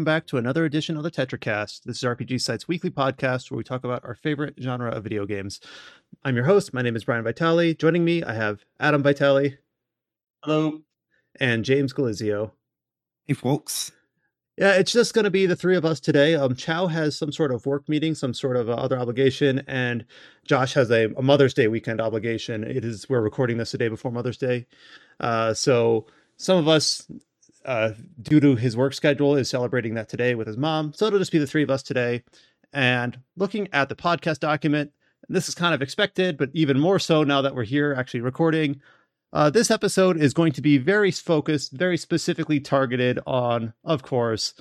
Hello, everyone, and welcome back to another edition of the TetraCast. This is RPG Site's weekly podcast where we talk about our favorite genre of video games. I'm your host. My name is Brian Vitale. Joining me, I have Adam Vitale. Hello. And James Galizio. Hey, folks. Yeah, it's just going to be the three of us today. Um, Chow has some sort of work meeting, some sort of uh, other obligation, and Josh has a, a, Mother's Day weekend obligation. It is we're recording this the day before Mother's Day, uh, so some of us uh, due to his work schedule, is celebrating that today with his mom. So it'll just be the three of us today. And looking at the podcast document, this is kind of expected, but even more so now that we're here actually recording. Uh, this episode is going to be very focused, very specifically targeted on, of course,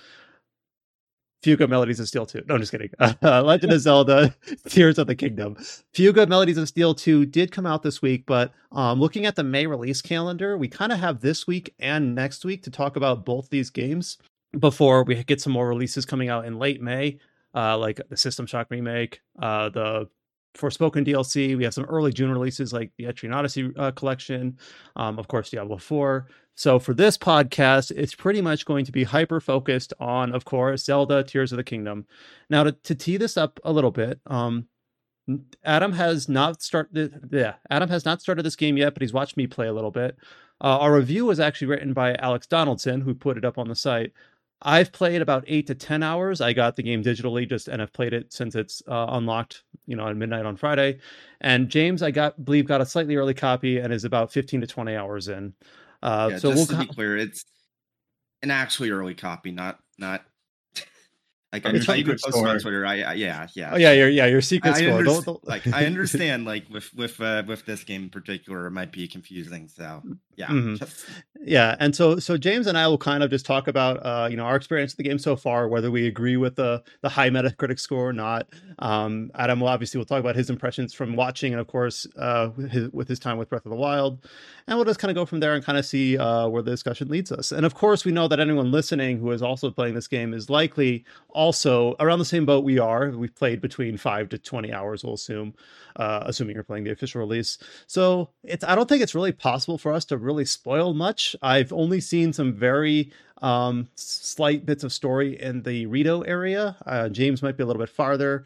Fuga Melodies of Steel 2. No, I'm just kidding. Uh, Legend of Zelda Tears of the Kingdom. Fuga Melodies of Steel 2 did come out this week, but um, looking at the May release calendar, we kind of have this week and next week to talk about both these games before we get some more releases coming out in late May, uh, like the System Shock remake, uh, the Forspoken DLC. We have some early June releases like the Etrian Odyssey uh, collection, um, of course, Diablo 4. So for this podcast, it's pretty much going to be hyper focused on, of course, Zelda Tears of the Kingdom. Now, to, to tee this up a little bit, um, Adam has not started. Yeah, Adam has not started this game yet, but he's watched me play a little bit. Uh, our review was actually written by Alex Donaldson, who put it up on the site. I've played about eight to ten hours. I got the game digitally, just and I've played it since it's uh, unlocked, you know, at midnight on Friday. And James, I got believe got a slightly early copy and is about fifteen to twenty hours in. Uh, yeah, so just we'll to be clear, it's an actually early copy, not not like I, I even posted on Twitter. I, I, yeah yeah. Oh yeah, your yeah your secret I, score. don't, don't... like I understand like with with uh, with this game in particular, it might be confusing. So yeah, mm-hmm. yeah. And so so James and I will kind of just talk about uh you know our experience of the game so far, whether we agree with the the high Metacritic score or not. Um, Adam will obviously will talk about his impressions from watching, and of course uh his, with his time with Breath of the Wild, and we'll just kind of go from there and kind of see uh where the discussion leads us. And of course, we know that anyone listening who is also playing this game is likely also around the same boat we are. We've played between five to twenty hours, we'll assume, uh, assuming you're playing the official release. So it's I don't think it's really possible for us to really spoil much. I've only seen some very um, slight bits of story in the Rito area. Uh, James might be a little bit farther.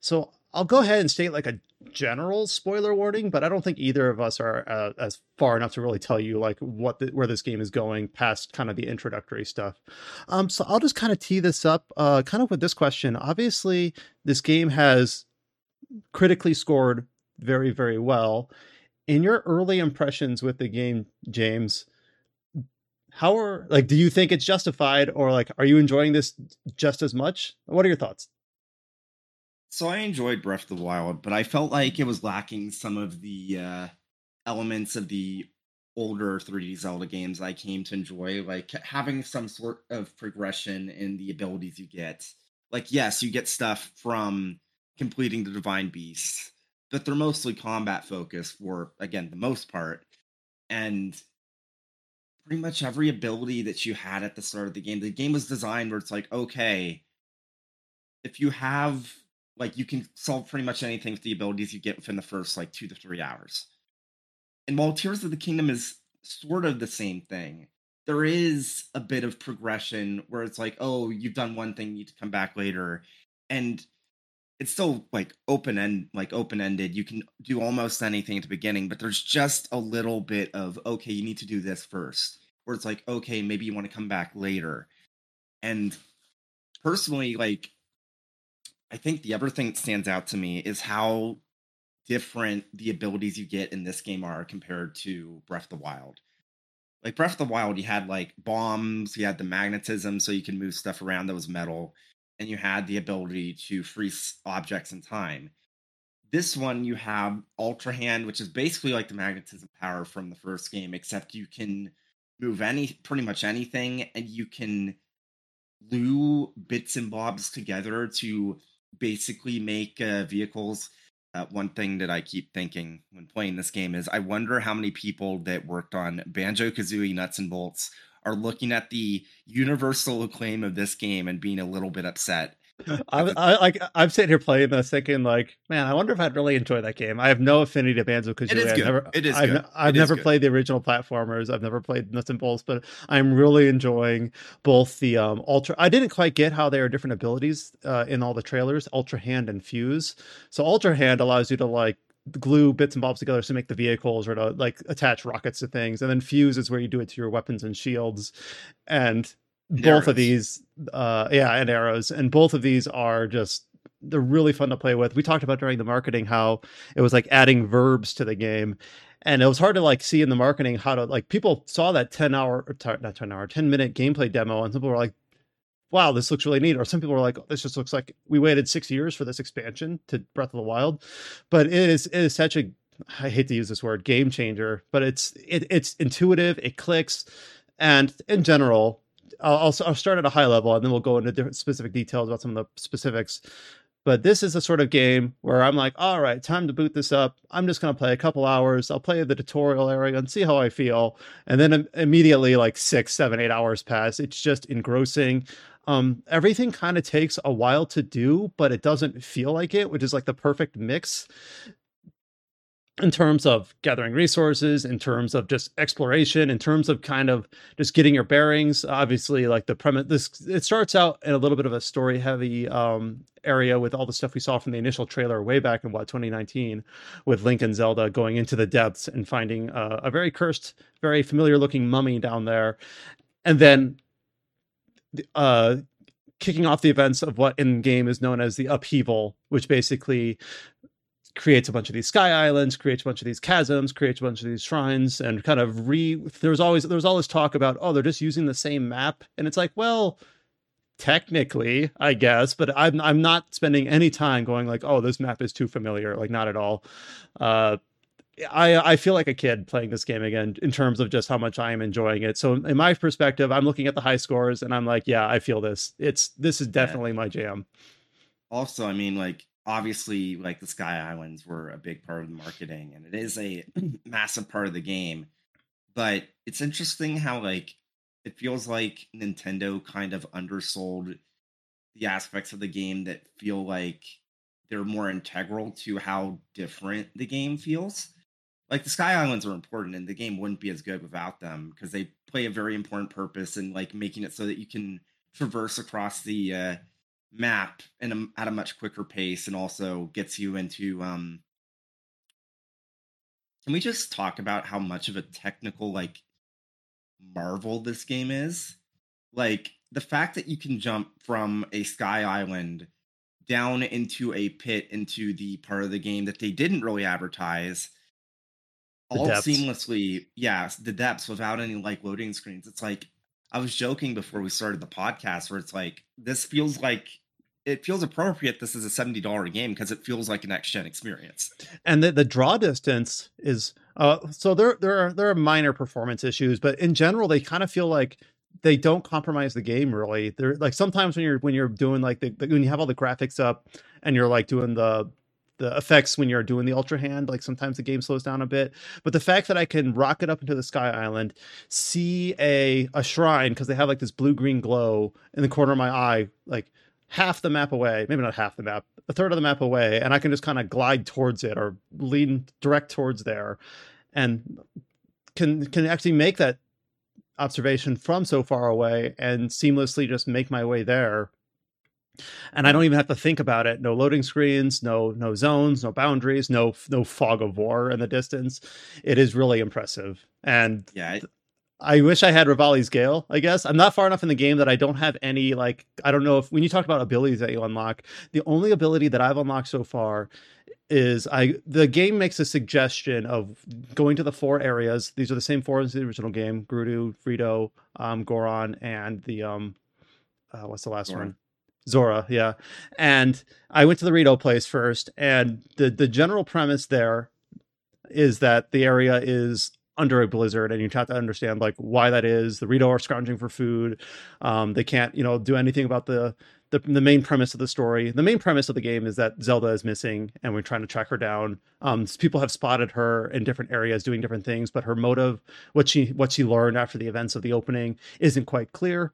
So I'll go ahead and state like a general spoiler warning, but I don't think either of us are uh, as far enough to really tell you like what the, where this game is going past kind of the introductory stuff. Um, so I'll just kind of tee this up, uh, kind of with this question. Obviously, this game has critically scored very, very well. In your early impressions with the game, James, how are like? Do you think it's justified, or like, are you enjoying this just as much? What are your thoughts? So I enjoyed Breath of the Wild, but I felt like it was lacking some of the uh, elements of the older 3D Zelda games I came to enjoy, like having some sort of progression in the abilities you get. Like, yes, you get stuff from completing the Divine Beasts, but they're mostly combat focused for, again, the most part. And pretty much every ability that you had at the start of the game, the game was designed where it's like, okay, if you have like you can solve pretty much anything with the abilities you get within the first like two to three hours. And while Tears of the Kingdom is sort of the same thing, there is a bit of progression where it's like, oh, you've done one thing, you need to come back later. And it's still like open end like open ended. You can do almost anything at the beginning, but there's just a little bit of okay, you need to do this first. Where it's like, okay, maybe you want to come back later. And personally, like I think the other thing that stands out to me is how different the abilities you get in this game are compared to Breath of the Wild. Like Breath of the Wild, you had like bombs, you had the magnetism so you can move stuff around that was metal, and you had the ability to freeze objects in time. This one, you have Ultra Hand, which is basically like the magnetism power from the first game, except you can move any pretty much anything, and you can glue bits and bobs together to basically make uh, vehicles. Uh, one thing that I keep thinking when playing this game is I wonder how many people that worked on Banjo Kazooie Nuts and Bolts are looking at the universal acclaim of this game and being a little bit upset I, I like I'm sitting here playing this, thinking like, man, I wonder if I'd really enjoy that game. I have no affinity to Banjo Kazooie. It is I've good. never, It is I've, good. I've It never good. played the original platformers. I've never played nuts and bolts, but I'm really enjoying both the um ultra. I didn't quite get how there are different abilities uh, in all the trailers, Ultra Hand and Fuse. So Ultra Hand allows you to like glue bits and bobs together to make the vehicles or to like attach rockets to things, and then Fuse is where you do it to your weapons and shields, And both arrows. of these uh yeah and arrows and both of these are just they're really fun to play with we talked about during the marketing how it was like adding verbs to the game and it was hard to like see in the marketing how to like people saw that 10 hour or t- not 10 hour 10 minute gameplay demo and some people were like wow this looks really neat or some people were like this just looks like we waited six years for this expansion to breath of the wild but it is it is such a i hate to use this word game changer but it's it, it's intuitive it clicks and in general I'll, I'll start at a high level and then we'll go into different specific details about some of the specifics. But this is the sort of game where I'm like, all right, time to boot this up. I'm just going to play a couple hours. I'll play the tutorial area and see how I feel. And then immediately, like six, seven, eight hours pass. It's just engrossing. Um, everything kind of takes a while to do, but it doesn't feel like it, which is like the perfect mix in terms of gathering resources, in terms of just exploration, in terms of kind of just getting your bearings. Obviously, like the premise, this it starts out in a little bit of a story heavy um, area with all the stuff we saw from the initial trailer way back in what 2019, with Link and Zelda going into the depths and finding uh, a very cursed, very familiar looking mummy down there, and then uh kicking off the events of what in game is known as the upheaval which basically creates a bunch of these sky islands creates a bunch of these chasms creates a bunch of these shrines and kind of re there's always there's always talk about oh they're just using the same map and it's like well technically i guess but i'm i'm not spending any time going like oh this map is too familiar like not at all uh I I feel like a kid playing this game again in terms of just how much I am enjoying it. So in my perspective, I'm looking at the high scores and I'm like, yeah, I feel this. It's this is definitely my jam. also i mean like obviously like the sky islands were a big part of the marketing and it is a massive part of the game but it's interesting how like it feels like nintendo kind of undersold the aspects of the game that feel like they're more integral to how different the game feels. Like the sky islands are important and the game wouldn't be as good without them because they play a very important purpose in like making it so that you can traverse across the uh, map in a, at a much quicker pace and also gets you into um can we just talk about how much of a technical like marvel this game is? Like the fact that you can jump from a sky island down into a pit into the part of the game that they didn't really advertise The all seamlessly yeah the depths without any like loading screens. It's like i was joking before we started the podcast where it's like this feels like it feels appropriate this is a $70 game because it feels like an next gen experience. And the, the draw distance is uh so there there are there are minor performance issues but in general they kind of feel like they don't compromise the game really. They're like sometimes when you're when you're doing like the, when you have all the graphics up and you're like doing the the effects when you're doing the ultra hand like sometimes the game slows down a bit. But the fact that i can rocket up into the sky island see a a shrine because they have like this blue green glow in the corner of my eye like half the map away, maybe not half the map, a third of the map away, and I can just kind of glide towards it or lean direct towards there, and can can actually make that observation from so far away and seamlessly just make my way there. And I don't even have to think about it. No loading screens, no no zones, no boundaries, no no fog of war in the distance. It is really impressive. And yeah I wish I had Revali's Gale, I guess. I'm not far enough in the game that I don't have any, like, I don't know if, when you talk about abilities that you unlock, the only ability that I've unlocked so far is I, the game makes a suggestion of going to the four areas. These are the same four as the original game Gerudo, Rito, um, Goron, and the, um, uh, what's the last Zora. one? Zora, yeah. And I went to the Rito place first, and the the general premise there is that the area is under a blizzard and you have to understand like why that is. The rito are scrounging for food. Um, they can't you know do anything about the, the the main premise of the story. The main premise of the game is that zelda is missing and we're trying to track her down. Um, people have spotted her in different areas doing different things but her motive what she what she learned after the events of the opening isn't quite clear.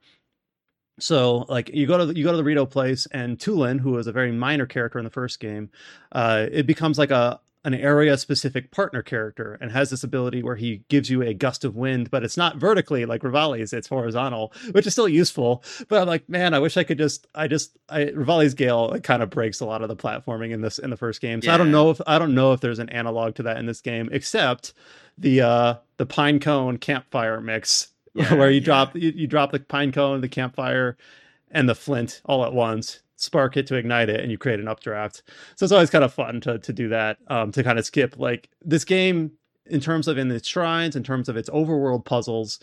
So like you go to the, you go to the Rito place and Tulin, who was a very minor character in the first game, uh, it becomes like a an area specific partner character and has this ability where he gives you a gust of wind, but it's not vertically like Revali's, it's horizontal, which is still useful. But I'm like, man, I wish I could just I just I Revali's Gale it kind of breaks a lot of the platforming in this in the first game. So yeah. I don't know if I don't know if there's an analog to that in this game, except the uh the pine cone campfire mix yeah, where you yeah. drop you, you drop the pine cone, the campfire, and the flint all at once spark it to ignite it and you create an updraft. So it's always kind of fun to, to do that um, to kind of skip like this game in terms of in its shrines in terms of its overworld puzzles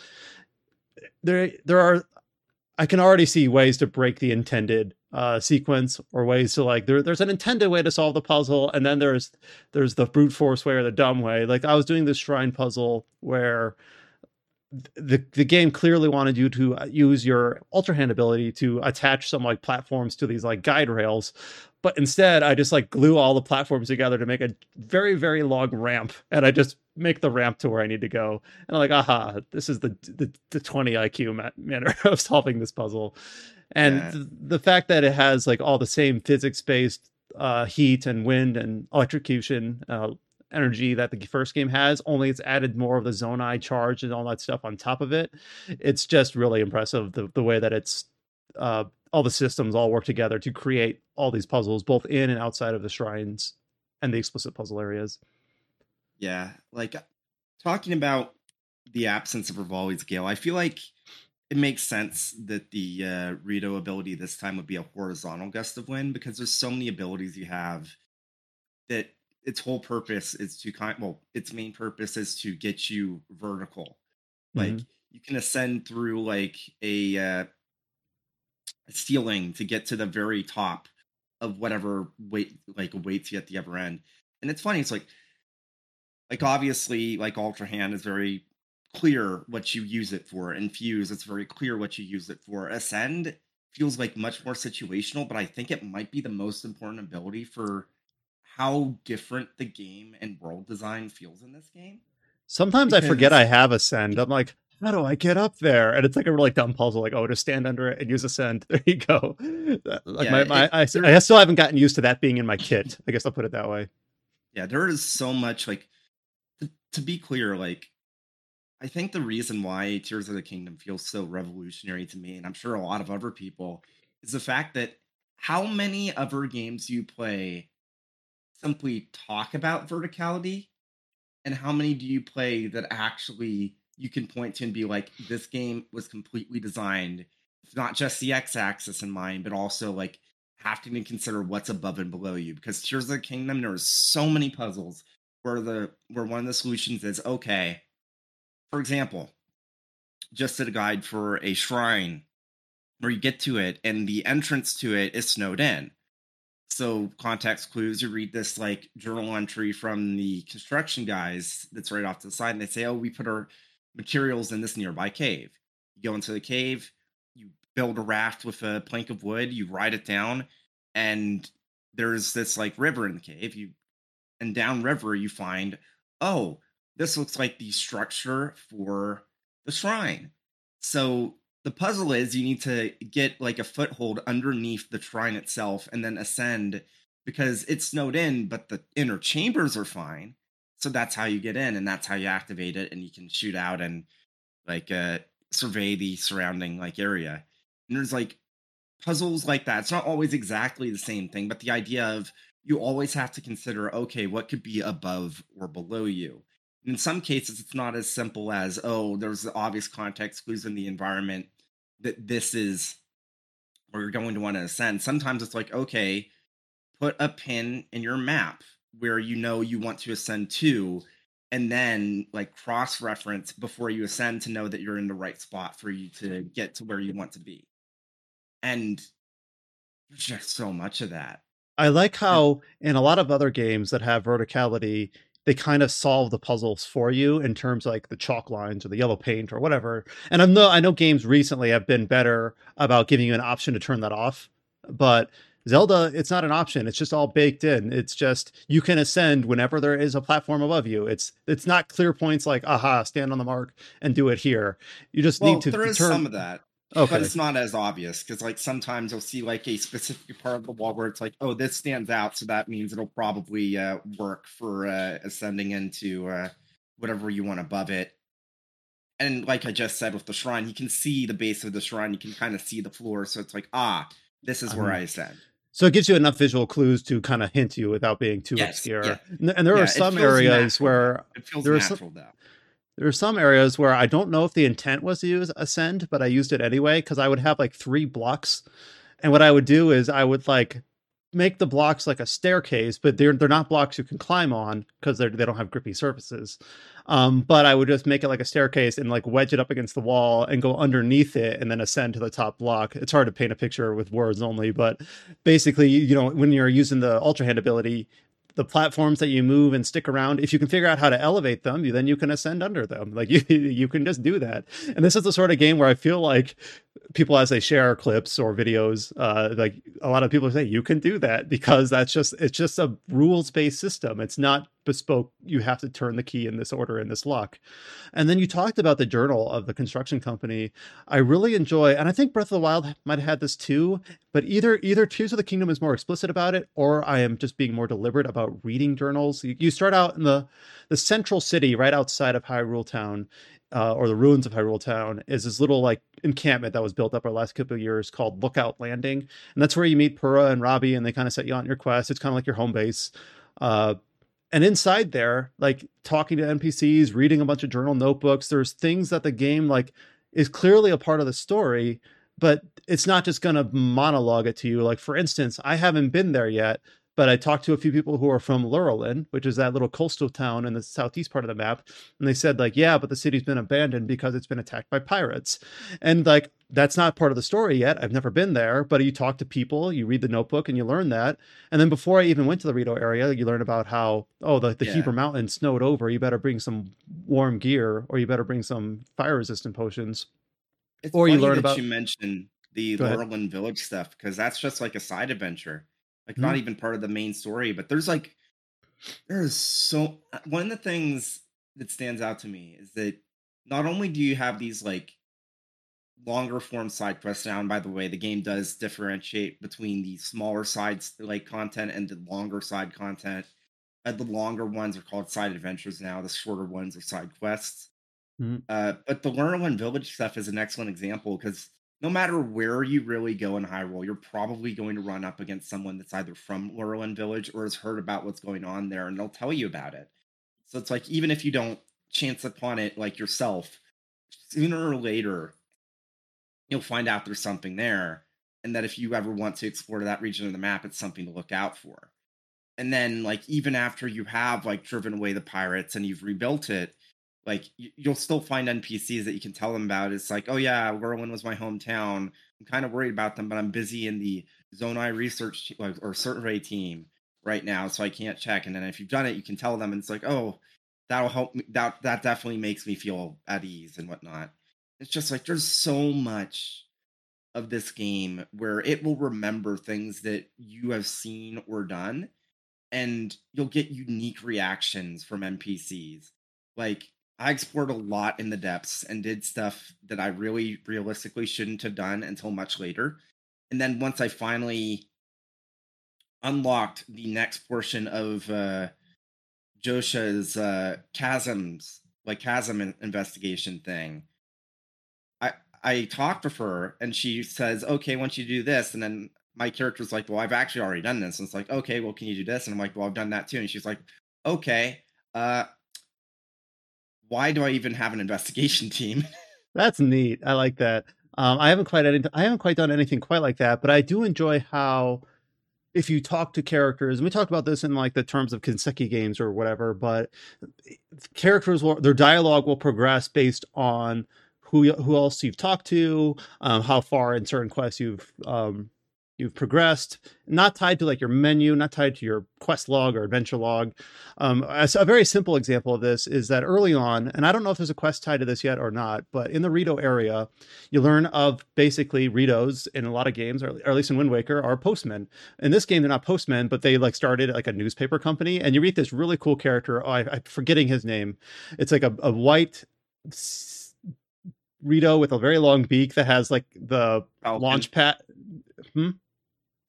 there there are i can already see ways to break the intended uh, sequence or ways to like there, there's an intended way to solve the puzzle and then there's there's the brute force way or the dumb way. Like i was doing this shrine puzzle where the the game clearly wanted you to uh, use your ultra hand ability to attach some like platforms to these like guide rails. But instead i just like glue all the platforms together to make a very very long ramp and i just make the ramp to where i need to go. And i'm like aha this is the the, the 20 iq manner of solving this puzzle. And yeah. th- the fact that it has like all the same physics based uh, heat and wind and electrocution uh, energy that the first game has, only it's added more of the Zonai charge and all that stuff on top of it. It's just really impressive the, the way that it's uh, all the systems all work together to create all these puzzles, both in and outside of the shrines and the explicit puzzle areas. Yeah, like talking about the absence of Revali's Gale, I feel like it makes sense that the uh, Rito ability this time would be a horizontal gust of wind because there's so many abilities you have that its whole purpose is to kind well its main purpose is to get you vertical. Like mm-hmm. you can ascend through like a uh a ceiling to get to the very top of whatever weight like awaits you at the other end. And it's funny it's like like obviously like ultra hand is very clear what you use it for. Infuse it's very clear what you use it for. Ascend feels like much more situational but i think it might be the most important ability for how different the game and world design feels in this game. Sometimes because... I forget I have ascend. I'm like, how do I get up there? And it's like a really dumb puzzle. Like, oh, just stand under it and use ascend. There you go. Like yeah, my, my it, I, I still haven't gotten used to that being in my kit. I guess I'll put it that way. Yeah, there is so much like to, to be clear, like I think the reason why Tears of the Kingdom feels so revolutionary to me, and I'm sure a lot of other people, is the fact that how many other games you play simply talk about verticality? And how many do you play that actually you can point to and be like this game was completely designed not just the x-axis in mind but also like having to consider what's above and below you? Because tears of the kingdom there are so many puzzles where the where one of the solutions is okay for example just a guide for a shrine. Where you get to it and the entrance to it is snowed in so context clues you read this like journal entry from the construction guys that's right off to the side and they say oh we put our materials in this nearby cave. You go into the cave you build a raft with a plank of wood you ride it down and there's this like river in the cave. You and down river you find oh this looks like the structure for the shrine. So the puzzle is you need to get like a foothold underneath the shrine itself and then ascend because it's snowed in, but the inner chambers are fine. So that's how you get in, and that's how you activate it, and you can shoot out and like uh survey the surrounding like area. And there's like puzzles like that. It's not always exactly the same thing, but the idea of you always have to consider okay, what could be above or below you. And in some cases, it's not as simple as oh, there's the obvious context clues in the environment that this is where you're going to want to ascend. Sometimes it's like, okay, put a pin in your map where you know you want to ascend to, and then like cross reference before you ascend to know that you're in the right spot for you to get to where you want to be. And there's just so much of that. I like how in a lot of other games that have verticality, they kind of solve the puzzles for you in terms of like the chalk lines or the yellow paint or whatever. And I know I know games recently have been better about giving you an option to turn that off, but Zelda, it's not an option. It's just all baked in. It's just you can ascend whenever there is a platform above you. It's it's not clear points like aha, stand on the mark and do it here. You just well, need to. There is some of that. Okay. But it's not as obvious because, like, sometimes you'll see like a specific part of the wall where it's like, oh, this stands out, so that means it'll probably uh, work for uh, ascending into uh, whatever you want above it. And like I just said with the shrine, you can see the base of the shrine, you can kind of see the floor, so it's like, ah, this is where uh-huh. I ascend. So it gives you enough visual clues to kind of hint you without being too yes, obscure. Yeah. And there yeah, are some areas natural. where it feels natural. Some, though there are some areas where I don't know if the intent was to use ascend, but I used it anyway because I would have like three blocks. And what I would do is I would like make the blocks like a staircase, but they're they're not blocks you can climb on because they they don't have grippy surfaces. Um, but I would just make it like a staircase and like wedge it up against the wall and go underneath it and then ascend to the top block. It's hard to paint a picture with words only, but basically, you know, when you're using the ultra hand ability, the platforms that you move and stick around if you can figure out how to elevate them you, then you can ascend under them. Like you you can just do that. And this is the sort of game where i feel like people as they share clips or videos uh like a lot of people say you can do that because that's just it's just a rules based system. It's not bespoke. You have to turn the key in this order in this lock. And then you talked about the journal of the construction company. I really enjoy and i think breath of the wild might have had this too but either either tears of the kingdom is more explicit about it or i am just being more deliberate about reading journals. You, you start out in the the central city right outside of hyrule town uh, or the ruins of Hyrule Town is this little like encampment that was built up our last couple of years called Lookout Landing, and that's where you meet Purah and Robbie, and they kind of set you on your quest. It's kind of like your home base. Uh, and inside there, like talking to NPCs, reading a bunch of journal notebooks, there's things that the game like is clearly a part of the story, but it's not just going to monologue it to you. Like for instance, I haven't been there yet, but I talked to a few people who are from Lurelin, which is that little coastal town in the southeast part of the map, and they said like, yeah, but the city's been abandoned because it's been attacked by pirates, and like that's not part of the story yet. I've never been there, but you talk to people, you read the notebook, and you learn that. And then before I even went to the Rito area, you learn about how oh the the yeah. Hebra Mountain snowed over. You better bring some warm gear, or you better bring some fire resistant potions. It's or you learn about you mentioned the Lurelin village stuff because that's just like a side adventure like mm-hmm. not even part of the main story. But there's like there's so uh, one of the things that stands out to me is that not only do you have these like longer form side quests now and by the way the game does differentiate between the smaller sides like content and the longer side content uh, the longer ones are called side adventures now the shorter ones are side quests mm-hmm. uh, but the Lurelin village stuff is an excellent example because no matter where you really go in Hyrule, you're probably going to run up against someone that's either from Lurelin Village or has heard about what's going on there, and they'll tell you about it. So it's like even if you don't chance upon it like yourself, sooner or later you'll find out there's something there, and that if you ever want to explore that region of the map, it's something to look out for. And then like even after you have like driven away the pirates and you've rebuilt it, like you'll still find NPCs that you can tell them about. It's like, oh yeah, Lurelin was my hometown. I'm kind of worried about them, but I'm busy in the Zonai research or survey team right now, so I can't check. And then if you've done it, you can tell them, and it's like, oh, that'll help me. That that definitely makes me feel at ease and whatnot. It's just like there's so much of this game where it will remember things that you have seen or done, and you'll get unique reactions from NPCs. Like I explored a lot in the depths and did stuff that I really realistically shouldn't have done until much later. And then once I finally unlocked the next portion of uh, Josha's uh, chasms, like chasm investigation thing, I I talked with her and she says, "Okay, once you do this," and then my character's like, "Well, I've actually already done this." And it's like, "Okay, well, can you do this?" And I'm like, "Well, I've done that too." And she's like, "Okay." Uh, why do I even have an investigation team? That's neat. I like that. Um, I haven't quite I haven't quite done anything quite like that, but I do enjoy how if you talk to characters, and we talked about this in like the terms of Kiseki games or whatever, but characters will their dialogue will progress based on who who else you've talked to, um, how far in certain quests you've um, you've progressed, not tied to like your menu, not tied to your quest log or adventure log. Um, a, a very simple example of this is that early on, and I don't know if there's a quest tied to this yet or not, but in the Rito area, you learn of basically Ritos in a lot of games, or, or at least in Wind Waker, are postmen. In this game, they're not postmen, but they like started like a newspaper company, and you meet this really cool character. Oh, I, am forgetting his name. It's like a, a white Rito with a very long beak that has like the Falcon. launch pad. Hmm?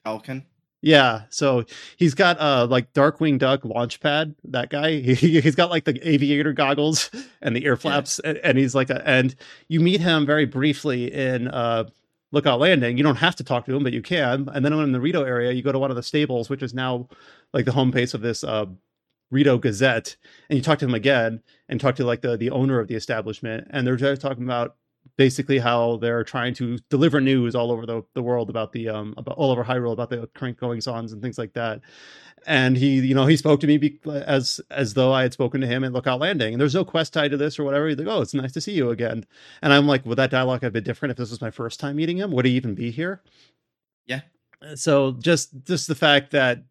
Falcon. Yeah, so he's got uh like Darkwing Duck launch pad. That guy, he, he's got like the aviator goggles and the ear flaps, and, and he's like a. And you meet him very briefly in uh Lookout Landing. You don't have to talk to him, but you can. And then when in the Rito area, you go to one of the stables, which is now like the home base of this uh Rito Gazette, and you talk to him again and talk to like the the owner of the establishment, and they're just talking about basically how they're trying to deliver news all over the, the world about the um about all over Hyrule about the current goings ons and things like that. And he, you know, he spoke to me be, as as though I had spoken to him at Lookout Landing. And there's no quest tied to this or whatever. He's like, "Oh, it's nice to see you again." And I'm like, "Would that dialogue have been different if this was my first time meeting him? Would he even be here?" Yeah. So just just the fact that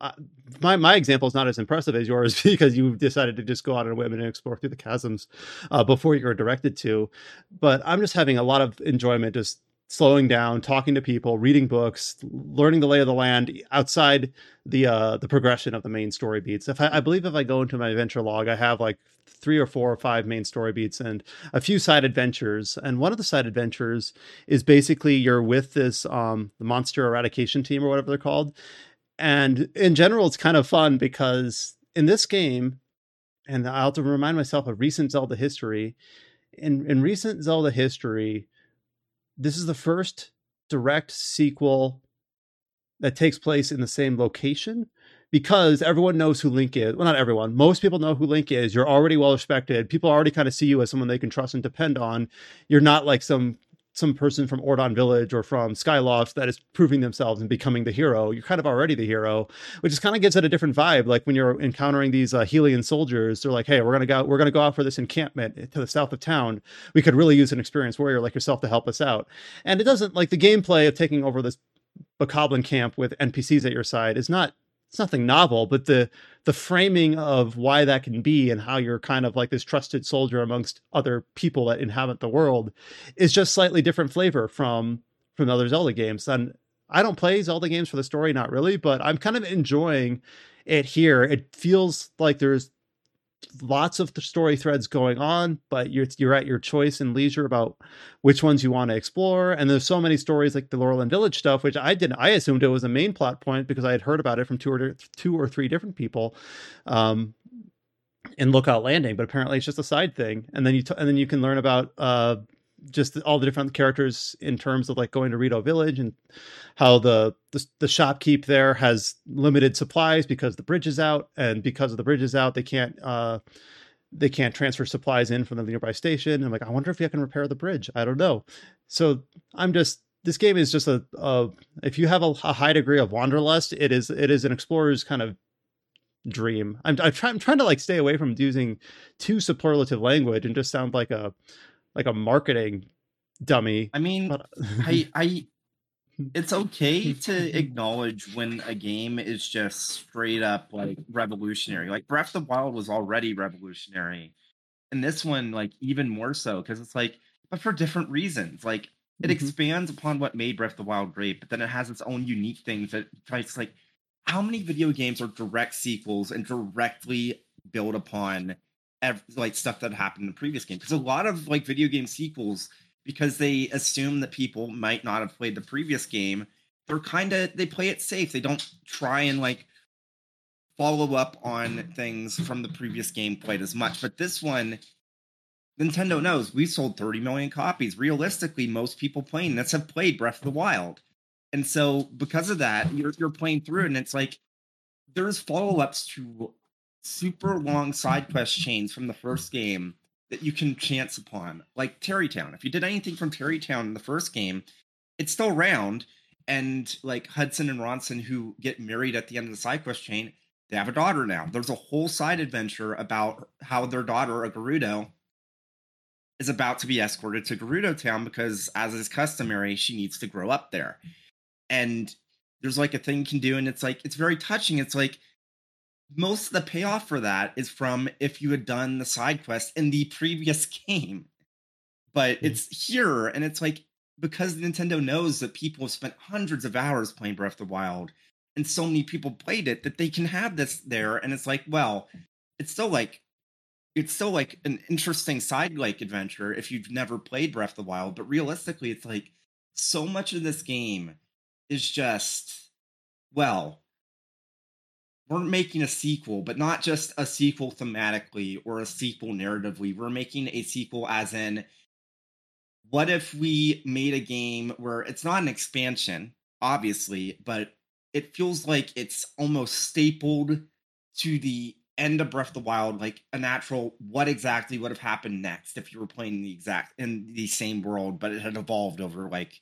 uh, my my example is not as impressive as yours because you decided to just go out on a whim and explore through the chasms uh, before you were directed to. But I'm just having a lot of enjoyment just slowing down, talking to people, reading books, learning the lay of the land outside the uh, the progression of the main story beats. If I, I believe if I go into my adventure log, I have like three or four or five main story beats and a few side adventures. And one of the side adventures is basically you're with this um, the monster eradication team or whatever they're called, and in general it's kind of fun because in this game and i'll have to remind myself of recent zelda history in in recent zelda history this is the first direct sequel that takes place in the same location because everyone knows who link is. Well not everyone. Most people know who link is. You're already well respected. People already kind of see you as someone they can trust and depend on. You're not like some some person from Ordon Village or from Skyloft that is proving themselves and becoming the hero. You're kind of already the hero, which just kind of gives it a different vibe. Like when you're encountering these uh, Hylian soldiers, they're like, "Hey, we're gonna go, we're gonna go out for this encampment to the south of town. We could really use an experienced warrior like yourself to help us out." And it doesn't like the gameplay of taking over this Bokoblin camp with NPCs at your side is not it's nothing novel, but the the framing of why that can be and how you're kind of like this trusted soldier amongst other people that inhabit the world is just slightly different flavor from from other Zelda games. And I don't play Zelda games for the story, not really, but I'm kind of enjoying it here. It feels like there's lots of story threads going on, but you're you're at your choice and leisure about which ones you want to explore. And there's so many stories like the Lurelin Village stuff, which I didn't. I assumed it was a main plot point because I had heard about it from two or two or three different people. Um, in Lookout Landing, but apparently it's just a side thing. And then you t- and then you can learn about uh, just all the different characters in terms of like going to Rito Village and how the, the the shopkeep there has limited supplies because the bridge is out, and because of the bridge is out, they can't uh they can't transfer supplies in from the nearby station. I'm like, I wonder if I can repair the bridge. I don't know. So I'm just this game is just a, a if you have a, a high degree of wanderlust, it is it is an explorer's kind of dream. I'm I'm, try, I'm trying to like stay away from using too superlative language and just sound like a like a marketing dummy. I mean, But I, I, it's okay to acknowledge when a game is just straight up like revolutionary. Like Breath of the Wild was already revolutionary, and this one like even more so because it's like, but for different reasons. Like it Mhm. expands upon what made Breath of the Wild great, but then it has its own unique things that tries like how many video games are direct sequels and directly build upon ev- like stuff that happened in the previous game because a lot of like video game sequels because they assume that people might not have played the previous game they're kind of they play it safe. They don't try and like follow up on things from the previous game quite as much. But this one nintendo knows we sold 30 million copies. Realistically most people playing this have played breath of the wild. And so because of that you're, you're playing through and it's like there's follow-ups to super long side quest chains from the first game that you can chance upon, like Tarrey Town. If you did anything from Tarrey Town in the first game, it's still around. And like Hudson and Rhondson, who get married at the end of the side quest chain, they have a daughter now. There's a whole side adventure about how their daughter, a Gerudo, is about to be escorted to Gerudo Town because, as is customary, she needs to grow up there. And there's like a thing you can do, and it's like it's very touching. It's like most of the payoff for that is from if you had done the side quest in the previous game. But Hmm. it's here, and it's like because Nintendo knows that people have spent hundreds of hours playing Breath of the Wild, and so many people played it that they can have this there, and it's like, well, it's still like it's still like an interesting side like adventure if you've never played Breath of the Wild, but realistically, it's like so much of this game is just well, we're making a sequel, but not just a sequel thematically or a sequel narratively. We're making a sequel as in what if we made a game where it's not an expansion, obviously, but it feels like it's almost stapled to the end of Breath of the Wild, like a natural what exactly would have happened next if you were playing the exact in the same world, but it had evolved over like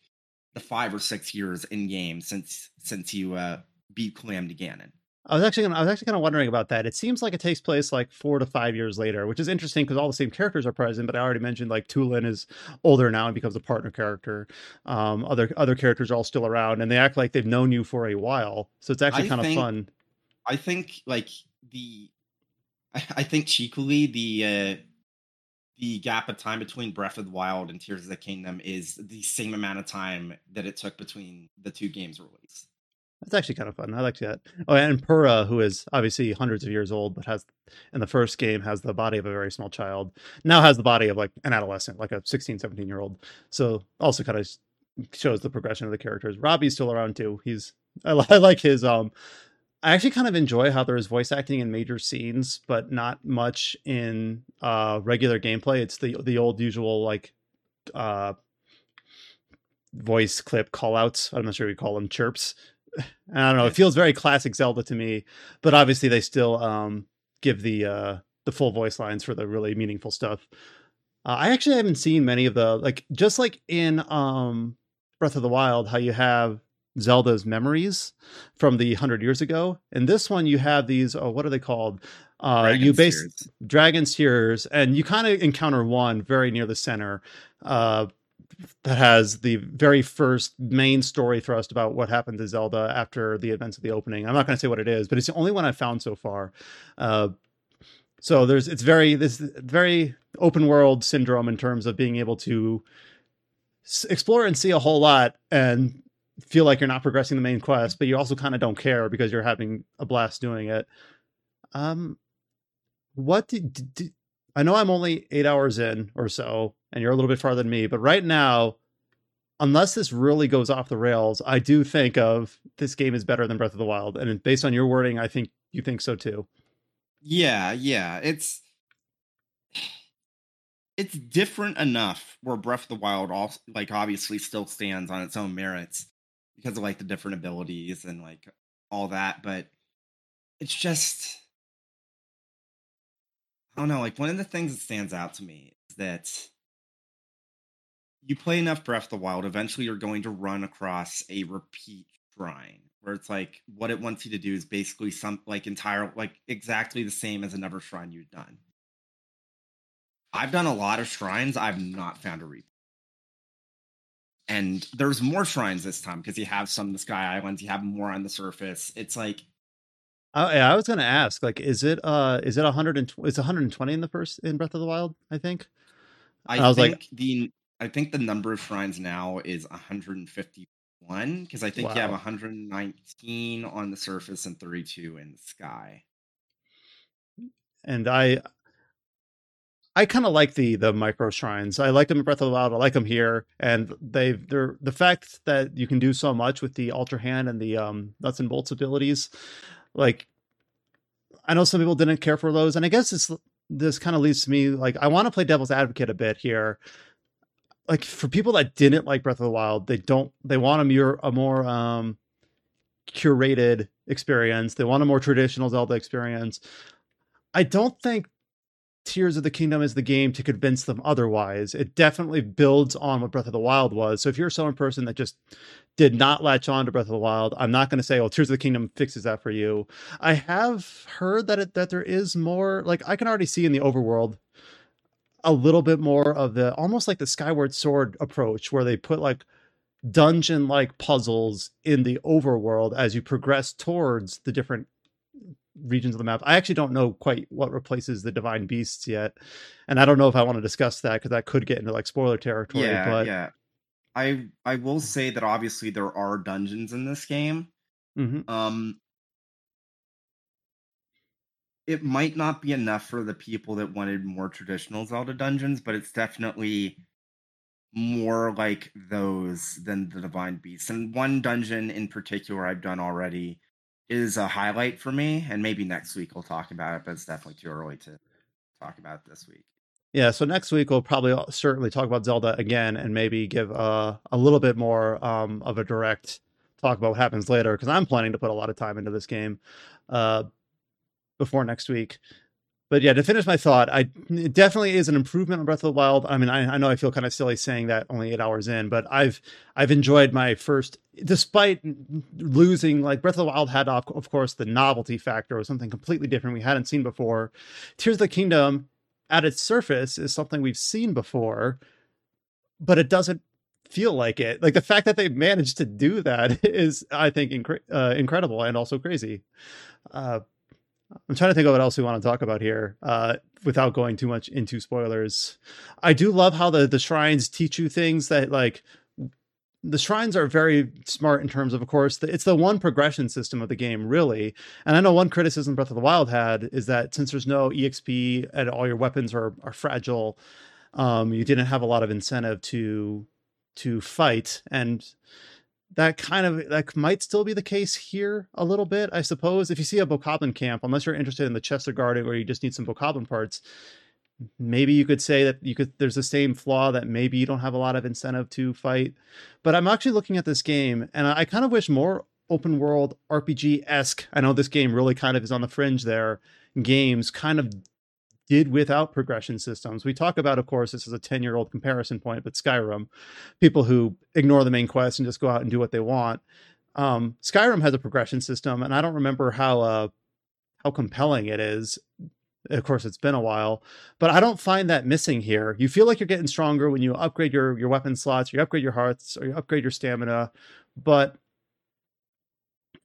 the five or six years in game since since you uh beat Calamity Ganon. I was actually I was actually kind of wondering about that. It seems like it takes place like four to five years later, which is interesting because all the same characters are present. But I already mentioned like Tulin is older now and becomes a partner character. Um, other other characters are all still around, and they act like they've known you for a while. So it's actually kind of fun. I think like the, I think cheekily the uh, the gap of time between Breath of the Wild and Tears of the Kingdom is the same amount of time that it took between the two games release. That's actually kind of fun. I like that. Oh, and Purah, who is obviously hundreds of years old, but has in the first game has the body of a very small child, now has the body of like an adolescent, like a 16, 17 year old. So also kind of shows the progression of the characters. Robbie's still around too. He's I, I like his um I actually kind of enjoy how there's voice acting in major scenes, but not much in uh regular gameplay. It's the the old usual like uh voice clip callouts. I'm not sure we call them chirps I don't know. It feels very classic Zelda to me, but obviously they still um, give the uh, the full voice lines for the really meaningful stuff. Uh, I actually haven't seen many of the like just like in um, Breath of the Wild, how you have Zelda's memories from the hundred years ago. In this one, you have these. Oh, what are they called? Uh, you base Dragon's Tears, and you kind of encounter one very near the center. Uh, that has the very first main story thrust about what happened to Zelda after the events of the opening. I'm not going to say what it is, but it's the only one I've found so far. Uh, so there's it's very this very open world syndrome in terms of being able to s- explore and see a whole lot and feel like you're not progressing the main quest, but you also kind of don't care because you're having a blast doing it. Um, what did, did I know I'm only eight hours in or so, and you're a little bit farther than me, but right now, unless this really goes off the rails, I do think of this game is better than Breath of the Wild. And based on your wording, I think you think so too. Yeah, yeah. It's it's different enough where Breath of the Wild also like obviously still stands on its own merits because of like the different abilities and like all that, but it's just I don't know. Like one of the things that stands out to me is that you play enough Breath of the Wild, eventually you're going to run across a repeat shrine where it's like what it wants you to do is basically some like entire like exactly the same as another shrine you've done. I've done a lot of shrines. I've not found a repeat. And there's more shrines this time because you have some the Sky Islands, you have more on the surface. It's like Oh, yeah, I was going to ask, like, is it uh, is it 120? It's 120 in the first in Breath of the Wild, I think. I, I was think like, the I think the number of shrines now is 151 because I think wow. you have 119 on the surface and 32 in the sky. And I, I kind of like the the micro shrines. I like them in Breath of the Wild. I like them here, and they they're the fact that you can do so much with the Ultra Hand and the um, nuts and bolts abilities like I know some people didn't care for those, and I guess this this kind of leads to me like I want to play devil's advocate a bit here. Like for people that didn't like Breath of the Wild, they don't they want a more a more um curated experience. They want a more traditional Zelda experience. I don't think Tears of the Kingdom is the game to convince them otherwise. It definitely builds on what Breath of the Wild was. So if you're some person that just did not latch on to Breath of the Wild, I'm not going to say, "Oh, Tears of the Kingdom fixes that for you." I have heard that it that there is more. Like I can already see in the overworld a little bit more of the almost like the Skyward Sword approach, where they put like dungeon like puzzles in the overworld as you progress towards the different regions of the map. I actually don't know quite what replaces the divine beasts yet, and I don't know if I want to discuss that because that could get into like spoiler territory. Yeah, but yeah. I I will say that obviously there are dungeons in this game. Mm-hmm. Um, it might not be enough for the people that wanted more traditional Zelda dungeons, but it's definitely more like those than the Divine Beasts. And one dungeon in particular I've done already is a highlight for me. And maybe next week we'll talk about it, but it's definitely too early to talk about this week. Yeah, so next week we'll probably certainly talk about Zelda again and maybe give a, a little bit more um, of a direct talk about what happens later because I'm planning to put a lot of time into this game uh, before next week but yeah, to finish my thought, I it definitely is an improvement on Breath of the Wild. I mean, I, I know I feel kind of silly saying that only eight hours in, but I've I've enjoyed my first, despite losing. Like Breath of the Wild had, of course, the novelty factor was something completely different we hadn't seen before. Tears of the Kingdom, at its surface, is something we've seen before, but it doesn't feel like it. Like the fact that they managed to do that is, I think, incre- uh, incredible and also crazy. Uh, I'm trying to think of what else we want to talk about here uh, without going too much into spoilers. I do love how the the shrines teach you things that like the shrines are very smart in terms of, of course, the, it's the one progression system of the game, really. And I know one criticism Breath of the Wild had is that since there's no EXP and all your weapons are are fragile, um, you didn't have a lot of incentive to to fight and that kind of that might still be the case here a little bit, I suppose. If you see a Bokoblin camp, unless you're interested in the Chester guarding or you just need some Bokoblin parts, maybe you could say that you could there's the same flaw that maybe you don't have a lot of incentive to fight. But I'm actually looking at this game and I kind of wish more open world RPG esque. I know this game really kind of is on the fringe there. Games kind of did without progression systems. We talk about, of course, this is a 10 year old comparison point, but Skyrim, people who ignore the main quest and just go out and do what they want. Um, Skyrim has a progression system, and I don't remember how uh, how compelling it is. Of course, it's been a while, but I don't find that missing here. You feel like you're getting stronger when you upgrade your your weapon slots, you upgrade your hearts, or you upgrade your stamina, but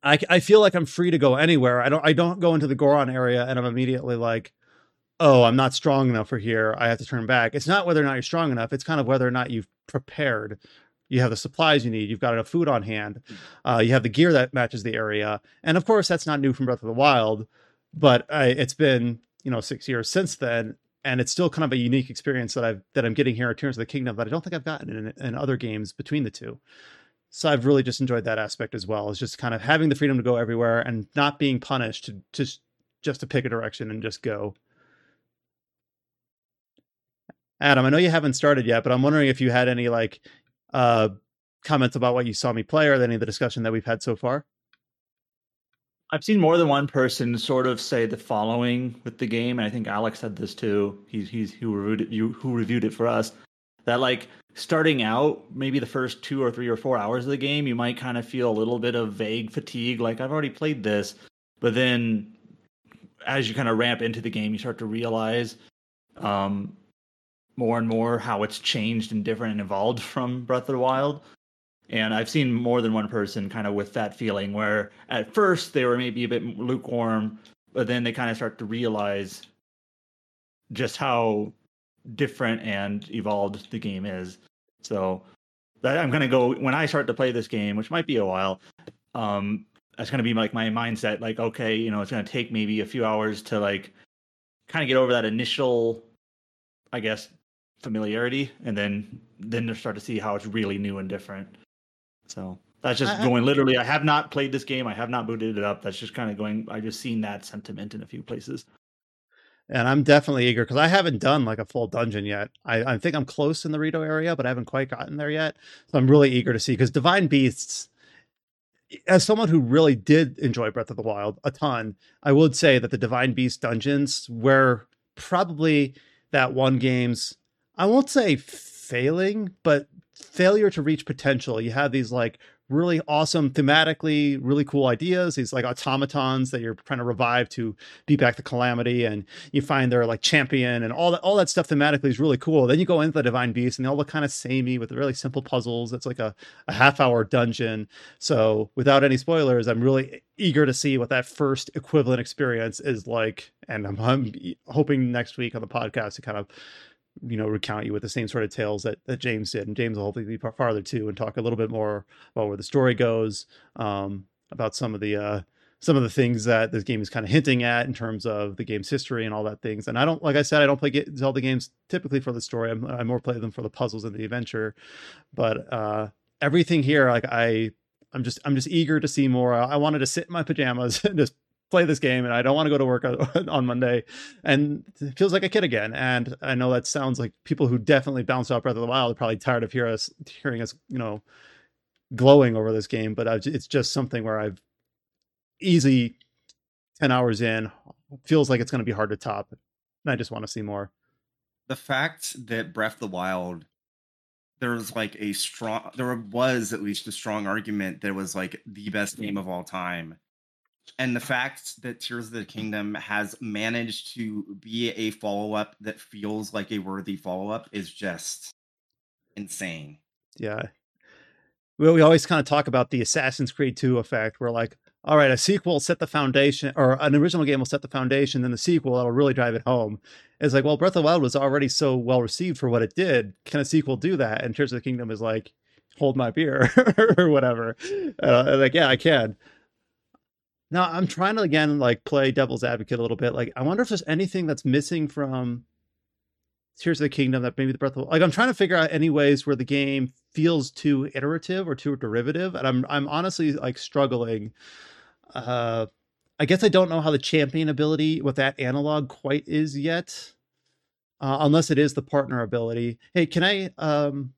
I, I feel like I'm free to go anywhere. I don't I don't go into the Goron area and I'm immediately like, oh, I'm not strong enough for here. I have to turn back. It's not whether or not you're strong enough. It's kind of whether or not you've prepared. You have the supplies you need. You've got enough food on hand. Mm. Uh, you have the gear that matches the area. And of course, that's not new from Breath of the Wild, but I, it's been you know six years since then, and it's still kind of a unique experience that I've that I'm getting here at Tears of the Kingdom that I don't think I've gotten in, in other games between the two. So I've really just enjoyed that aspect as well. Is just kind of having the freedom to go everywhere and not being punished to just just to pick a direction and just go. Adam, I know you haven't started yet, but I'm wondering if you had any like uh, comments about what you saw me play or any of the discussion that we've had so far. I've seen more than one person sort of say the following with the game, and I think Alex said this too. He's he's who reviewed it, you, who reviewed it for us. That like starting out, maybe the first two or three or four hours of the game, you might kind of feel a little bit of vague fatigue, like I've already played this. But then, as you kind of ramp into the game, you start to realize um, more and more how it's changed and different and evolved from Breath of the Wild. And I've seen more than one person kind of with that feeling where at first they were maybe a bit lukewarm, but then they kind of start to realize just how different and evolved the game is. So that I'm gonna go when I start to play this game, which might be a while. Um, that's gonna be like my mindset. Like, okay, you know, it's gonna take maybe a few hours to like kind of get over that initial, I guess, familiarity, and then then to start to see how it's really new and different. So that's just I, going literally. I have not played this game. I have not booted it up. That's just kind of going. I just seen that sentiment in a few places. And I'm definitely eager because I haven't done like a full dungeon yet. I, I think I'm close in the Rito area, but I haven't quite gotten there yet. So I'm really eager to see because Divine Beasts, as someone who really did enjoy Breath of the Wild a ton, I would say that the Divine Beast dungeons were probably that one game's I won't say failing, but failure to reach potential. You have these like really awesome thematically really cool ideas these like automatons that you're trying to revive to beat back the calamity and you find their like champion and all that all that stuff thematically is really cool. Then you go into the divine beast and they all look kind of samey with really simple puzzles. It's like a, a half hour dungeon. So without any spoilers i'm really eager to see what that first equivalent experience is like and i'm, I'm hoping next week on the podcast to kind of you know recount you with the same sort of tales that, that james did and james will hopefully be farther too and talk a little bit more about where the story goes um, about some of the uh, some of the things that this game is kind of hinting at in terms of the game's history and all that things. And I don't, like I said, I don't play Zelda games typically for the story. I'm, I more play them for the puzzles and the adventure. But uh, everything here, like I, I'm just, I'm just eager to see more. I, I wanted to sit in my pajamas and just play this game, and I don't want to go to work on Monday. And it feels like a kid again. And I know that sounds like people who definitely bounced off Breath of the Wild are probably tired of hear us, hearing us, you know, glowing over this game. But I've, it's just something where I've easy 10 hours in feels like it's going to be hard to top and i just want to see more the fact that breath of the wild there was like a strong there was at least a strong argument that it was like the best game of all time and the fact that tears of the kingdom has managed to be a follow-up that feels like a worthy follow-up is just insane yeah we, we always kind of talk about the assassin's creed 2 effect where like all right, a sequel set the foundation, or an original game will set the foundation, then the sequel that'll really drive it home. It's like, well, Breath of the Wild was already so well received for what it did. Can a sequel do that? And Tears of the Kingdom is like, hold my beer or whatever. Uh, like, yeah, I can. Now I'm trying to again like play devil's advocate a little bit. Like, I wonder if there's anything that's missing from Tears of the Kingdom that maybe the Breath of like I'm trying to figure out any ways where the game feels too iterative or too derivative, and I'm I'm honestly like struggling uh, I guess I don't know how the champion ability with that analog quite is yet, uh, unless it is the partner ability. Hey, can I? Um,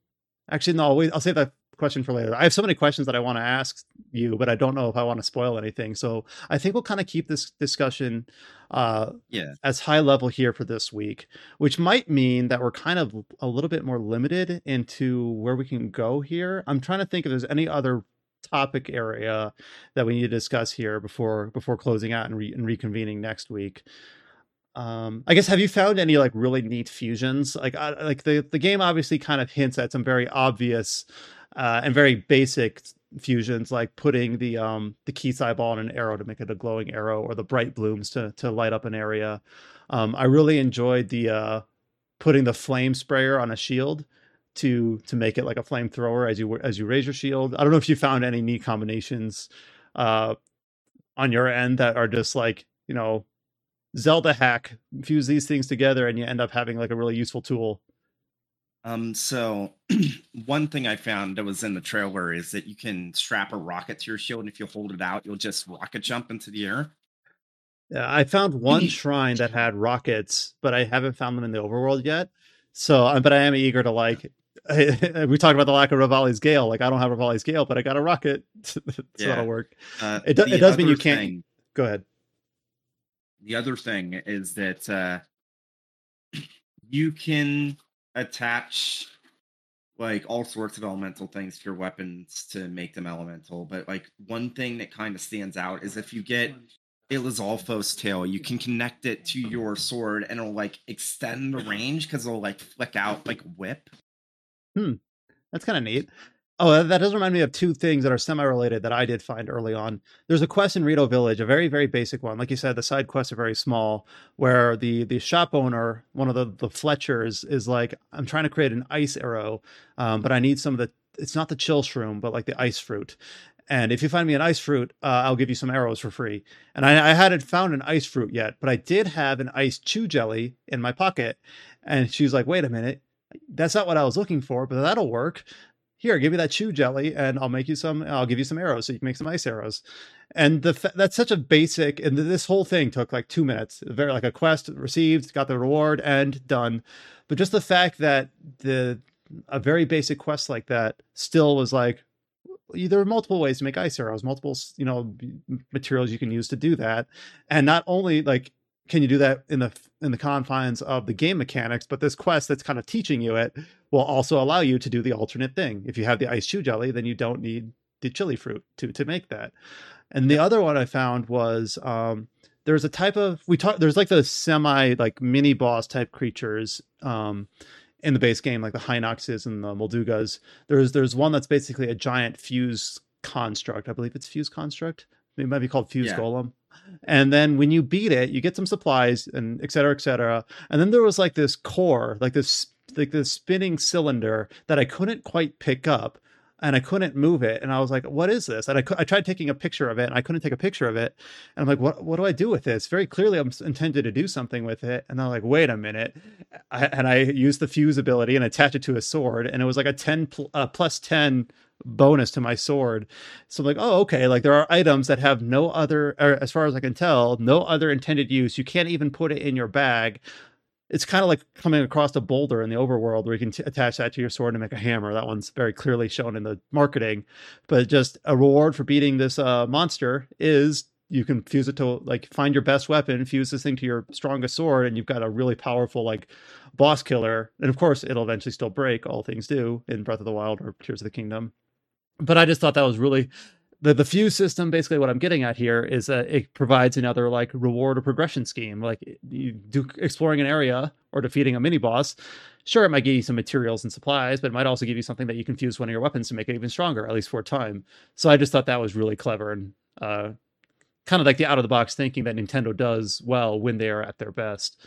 actually, no. I'll, wait, I'll save that question for later. I have so many questions that I want to ask you, but I don't know if I want to spoil anything. So I think we'll kind of keep this discussion uh, yeah. as high level here for this week, which might mean that we're kind of a little bit more limited into where we can go here. I'm trying to think if there's any other topic area that we need to discuss here before before closing out and, re- and reconvening next week. Um, I guess have you found any like really neat fusions? Like uh, like the the game obviously kind of hints at some very obvious uh, and very basic fusions, like putting the um the Keese eyeball on an arrow to make it a glowing arrow, or the bright blooms to to light up an area. Um, I really enjoyed the uh, putting the flame sprayer on a shield to to make it like a flamethrower as you as you raise your shield. I don't know if you found any neat combinations uh, on your end that are just like you know Zelda hack fuse these things together and you end up having like a really useful tool. Um, so one thing I found that was in the trailer is that you can strap a rocket to your shield, and if you hold it out, you'll just rocket jump into the air. Yeah, I found one shrine that had rockets, but I haven't found them in the overworld yet. So, but I am eager to like we talked about the lack of Revali's Gale. Like I don't have Revali's Gale, but I got a rocket, so yeah. that'll work. Uh, it, do, it does mean you can't. Thing, go ahead. The other thing is that uh, you can attach like all sorts of elemental things to your weapons to make them elemental. But like one thing that kind of stands out is if you get a Lizalfos tail, you can connect it to your sword and it'll like extend the range because it'll like flick out like whip. Hmm. That's kind of neat. Oh, that does remind me of two things that are semi-related that I did find early on. There's a quest in Rito Village, a very, very basic one. Like you said, the side quests are very small, where the the shop owner, one of the the Fletchers, is like, I'm trying to create an ice arrow, um, but I need some of the. It's not the chill shroom, but like the ice fruit. And if you find me an ice fruit, uh, I'll give you some arrows for free. And I, I hadn't found an ice fruit yet, but I did have an ice chew jelly in my pocket. And she's like, "Wait a minute, that's not what I was looking for, but that'll work. Here, give me that chew jelly, and I'll make you some. I'll give you some arrows, so you can make some ice arrows. And the that's such a basic. And this whole thing took like two minutes. Very like a quest received, got the reward, and done. But just the fact that the a very basic quest like that still was like there are multiple ways to make ice arrows multiple you know materials you can use to do that and not only like can you do that in the in the confines of the game mechanics but this quest that's kind of teaching you it will also allow you to do the alternate thing. If you have the ice chew jelly then you don't need the chili fruit to to make that. And the other one i found was um there's a type of we talk there's like the semi like mini boss type creatures um in the base game like the hinoxes and the moldugas. There's there's one that's basically a giant fuse construct. I believe it's fuse construct it might be called fuse yeah. golem and then when you beat it you get some supplies and et cetera et cetera and then there was like this core like this like this spinning cylinder that i couldn't quite pick up and I couldn't move it. And I was like, what is this? And I, I tried taking a picture of it and I couldn't take a picture of it. And I'm like, what, what do I do with this? Very clearly, I'm intended to do something with it. And I'm like, wait a minute. I, and I used the fuse ability and attached it to a sword. And it was like a 10 pl- uh, plus 10 bonus to my sword. So I'm like, oh, okay. Like there are items that have no other, as far as I can tell, no other intended use. You can't even put it in your bag it's kind of like coming across a boulder in the overworld where you can t- attach that to your sword and make a hammer. That one's very clearly shown in the marketing. But just a reward for beating this uh, monster is you can fuse it to like find your best weapon, fuse this thing to your strongest sword, and you've got a really powerful like boss killer. And of course, it'll eventually still break. All things do in Breath of the Wild or Tears of the Kingdom. But I just thought that was really the the fuse system basically what i'm getting at here is that it provides another like reward or progression scheme. Like you do exploring an area or defeating a mini boss sure it might give you some materials and supplies but it might also give you something that you can fuse one of your weapons to make it even stronger at least for a time. So i just thought that was really clever and uh, kind of like the out of the box thinking that nintendo does well when they are at their best.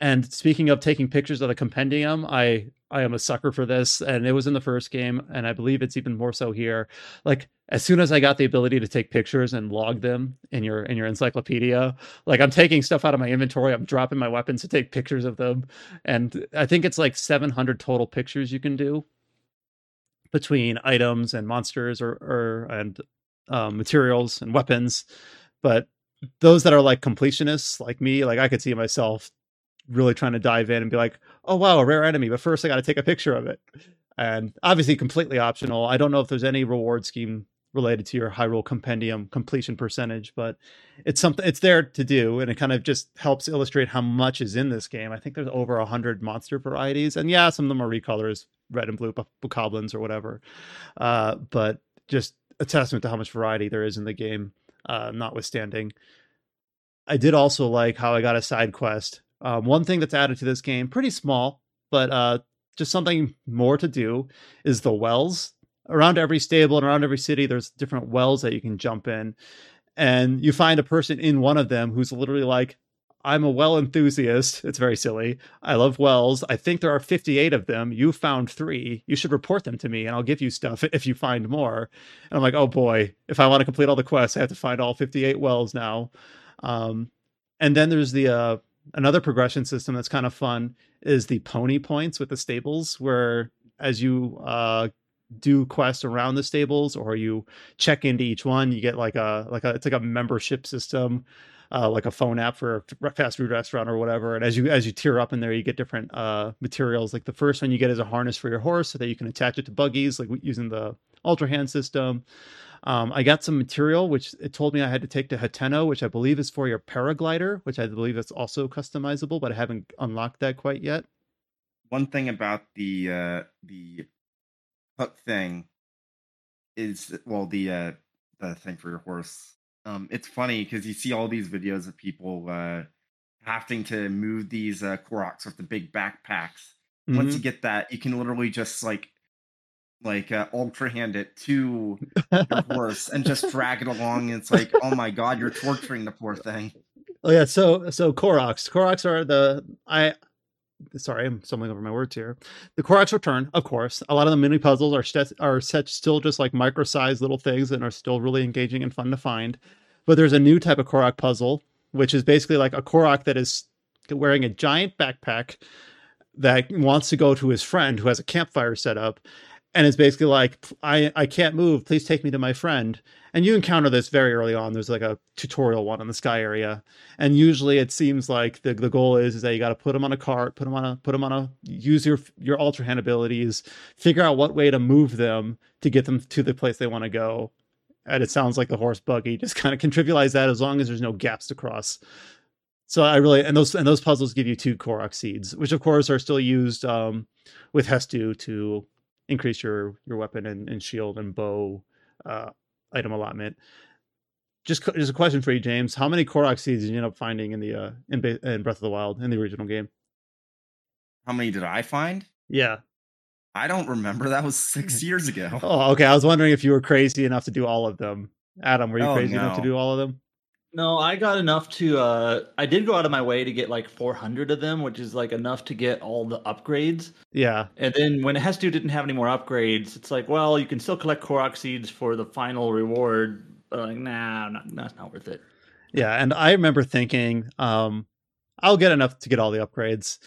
And speaking of taking pictures of the compendium, I I am a sucker for this, and it was in the first game, and I believe it's even more so here. Like as soon as I got the ability to take pictures and log them in your in your encyclopedia, like I'm taking stuff out of my inventory, I'm dropping my weapons to take pictures of them, and I think it's like 700 total pictures you can do between items and monsters or or and um, materials and weapons, but those that are like completionists like me, like I could see myself really trying to dive in and be like, oh wow, a rare enemy, but first I got to take a picture of it. And obviously, completely optional. I don't know if there's any reward scheme related to your Hyrule Compendium completion percentage, but it's something it's there to do, and it kind of just helps illustrate how much is in this game. I think there's over hundred monster varieties, and yeah, some of them are recolors, red and blue bokoblins or whatever. Uh, but just a testament to how much variety there is in the game, uh, notwithstanding. I did also like how I got a side quest um, one thing that's added to this game, pretty small, but uh, just something more to do, is the wells. Around every stable and around every city, there's different wells that you can jump in. And you find a person in one of them who's literally like, I'm a well enthusiast. It's very silly. I love wells. I think there are 58 of them. You found three. You should report them to me and I'll give you stuff if you find more. And I'm like, oh boy, if I want to complete all the quests, I have to find all 58 wells now. Um, and then there's the uh, another progression system that's kind of fun is the pony points with the stables, where as you uh, do quests around the stables or you check into each one, you get like a like a it's like a membership system. Uh, like a phone app for a fast food restaurant or whatever. And as you as you tier up in there, you get different uh, materials. Like the first one you get is a harness for your horse, so that you can attach it to buggies, like using the Ultra Hand system. Um, I got some material which it told me I had to take to Hateno, which I believe is for your paraglider, which I believe is also customizable, but I haven't unlocked that quite yet. One thing about the uh, the hook thing is well the uh, the thing for your horse. Um, it's funny because you see all these videos of people uh, having to move these uh, Koroks with the big backpacks. Mm-hmm. Once you mm-hmm. get that, you can literally just like like uh, ultra hand it to your horse and just drag it along. And it's like, oh my god, you're torturing the poor thing. Oh yeah, so so Koroks. Koroks are the I. Sorry, I'm stumbling over my words here. The Koroks return, of course. A lot of the mini puzzles are set, are set still just like micro-sized little things and are still really engaging and fun to find. But there's a new type of Korok puzzle, which is basically like a Korok that is wearing a giant backpack that wants to go to his friend who has a campfire set up and it's basically like I I can't move. Please take me to my friend. And you encounter this very early on. There's like a tutorial one on the sky area, and usually it seems like the, the goal is is that you got to put them on a cart, put them on a put them on a use your your ultra hand abilities, figure out what way to move them to get them to the place they want to go. And it sounds like the horse buggy. Just kind of contribulize that as long as there's no gaps to cross. So I really and those and those puzzles give you two Korok seeds, which of course are still used um, with Hestu to increase your your weapon and, and shield and bow uh, item allotment. Just just a question for you, James. How many Korok seeds did you end up finding in the uh, in, in Breath of the Wild in the original game? How many did I find? Yeah. I don't remember. That was six years ago. Oh, okay. I was wondering if you were crazy enough to do all of them. Adam, were you oh, crazy no. enough to do all of them? No, I got enough to. uh I did go out of my way to get like 400 of them, which is like enough to get all the upgrades. Yeah, And then when Hestu didn't have any more upgrades, it's like, well, you can still collect Korok seeds for the final reward. But like, nah, not, that's not worth it. yeah. And I remember thinking, um, I'll get enough to get all the upgrades,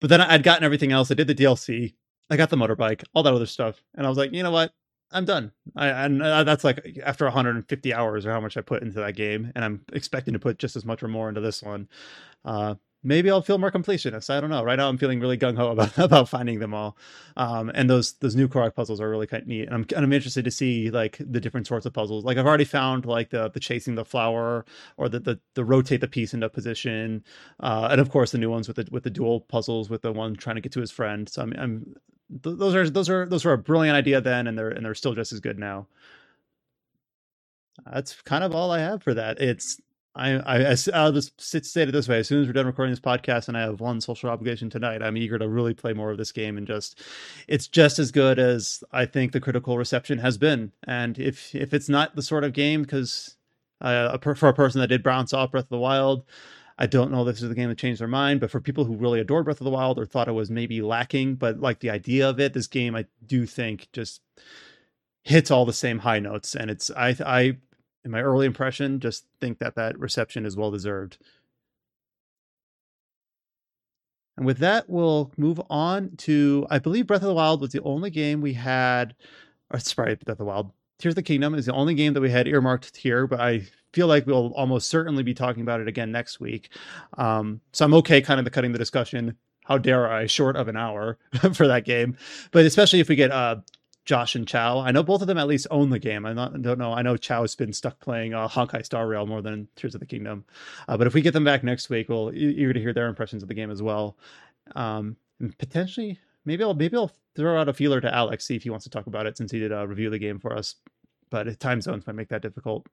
but then I'd gotten everything else. I did the DLC. I got the motorbike, all that other stuff, and I was like, you know what? I'm done. I, and uh, that's like after 150 hours or how much I put into that game, and I'm expecting to put just as much or more into this one. Uh, maybe I'll feel more completionist. I don't know. Right now, I'm feeling really gung ho about about finding them all. Um, and those those new Korok puzzles are really kind of neat. And I'm and I'm interested to see like the different sorts of puzzles. Like I've already found like the the chasing the flower or the the, the rotate the piece into position, uh, and of course the new ones with the with the dual puzzles with the one trying to get to his friend. So I'm, I'm th- those are those are those were a brilliant idea then, and they're and they're still just as good now. That's kind of all I have for that. It's I, I I'll just state it this way: as soon as we're done recording this podcast, and I have one social obligation tonight, I'm eager to really play more of this game and just it's just as good as I think the critical reception has been. And if if it's not the sort of game, because uh, for a person that did bounce off Breath of the Wild, I don't know if this is the game that changed their mind, but for people who really adored Breath of the Wild or thought it was maybe lacking, but like the idea of it, this game I do think just hits all the same high notes, and it's I I in my early impression just think that that reception is well deserved. And with that, we'll move on to I believe Breath of the Wild was the only game we had. Or sorry, Breath of the Wild. Tears of the Kingdom is the only game that we had earmarked here, but I feel like we'll almost certainly be talking about it again next week. Um, so I'm okay kind of cutting the discussion. How dare I, short of an hour for that game, but especially if we get uh, Josh and Chow. I know both of them at least own the game. I don't know. I know Chow's been stuck playing uh, Honkai Star Rail more than Tears of the Kingdom. Uh, but if we get them back next week, we'll eager to hear their impressions of the game as well. Um, and potentially, maybe I'll maybe I'll throw out a feeler to Alex see if he wants to talk about it since he did uh, review of the game for us. But time zones might make that difficult.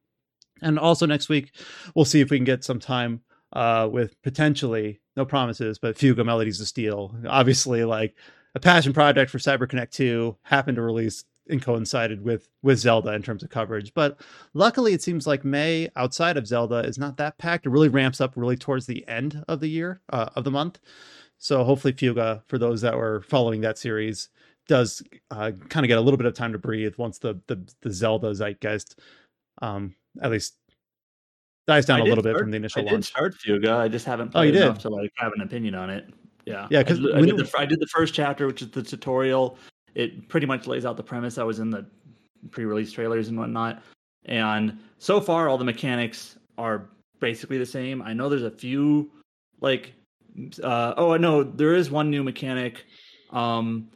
And also next week, we'll see if we can get some time uh, with potentially no promises, but Fuga Melodies of Steel. Obviously, like a passion project for CyberConnect 2 happened to release and coincided with with Zelda in terms of coverage. But luckily, it seems like May outside of Zelda is not that packed. It really ramps up really towards the end of the year uh, of the month. So hopefully, Fuga for those that were following that series does uh, kind of get a little bit of time to breathe once the the, the Zelda zeitgeist um, at least dies down I a little bit from the initial I did start Fuga. I just haven't Oh, played you enough did? to like have an opinion on it. Yeah, Yeah, Because did- I, did the I did the first chapter, which is the tutorial. It pretty much lays out the premise that was in the pre-release trailers and whatnot. And so far, all the mechanics are basically the same. I know there's a few like, uh, oh no, there is one new mechanic. Um,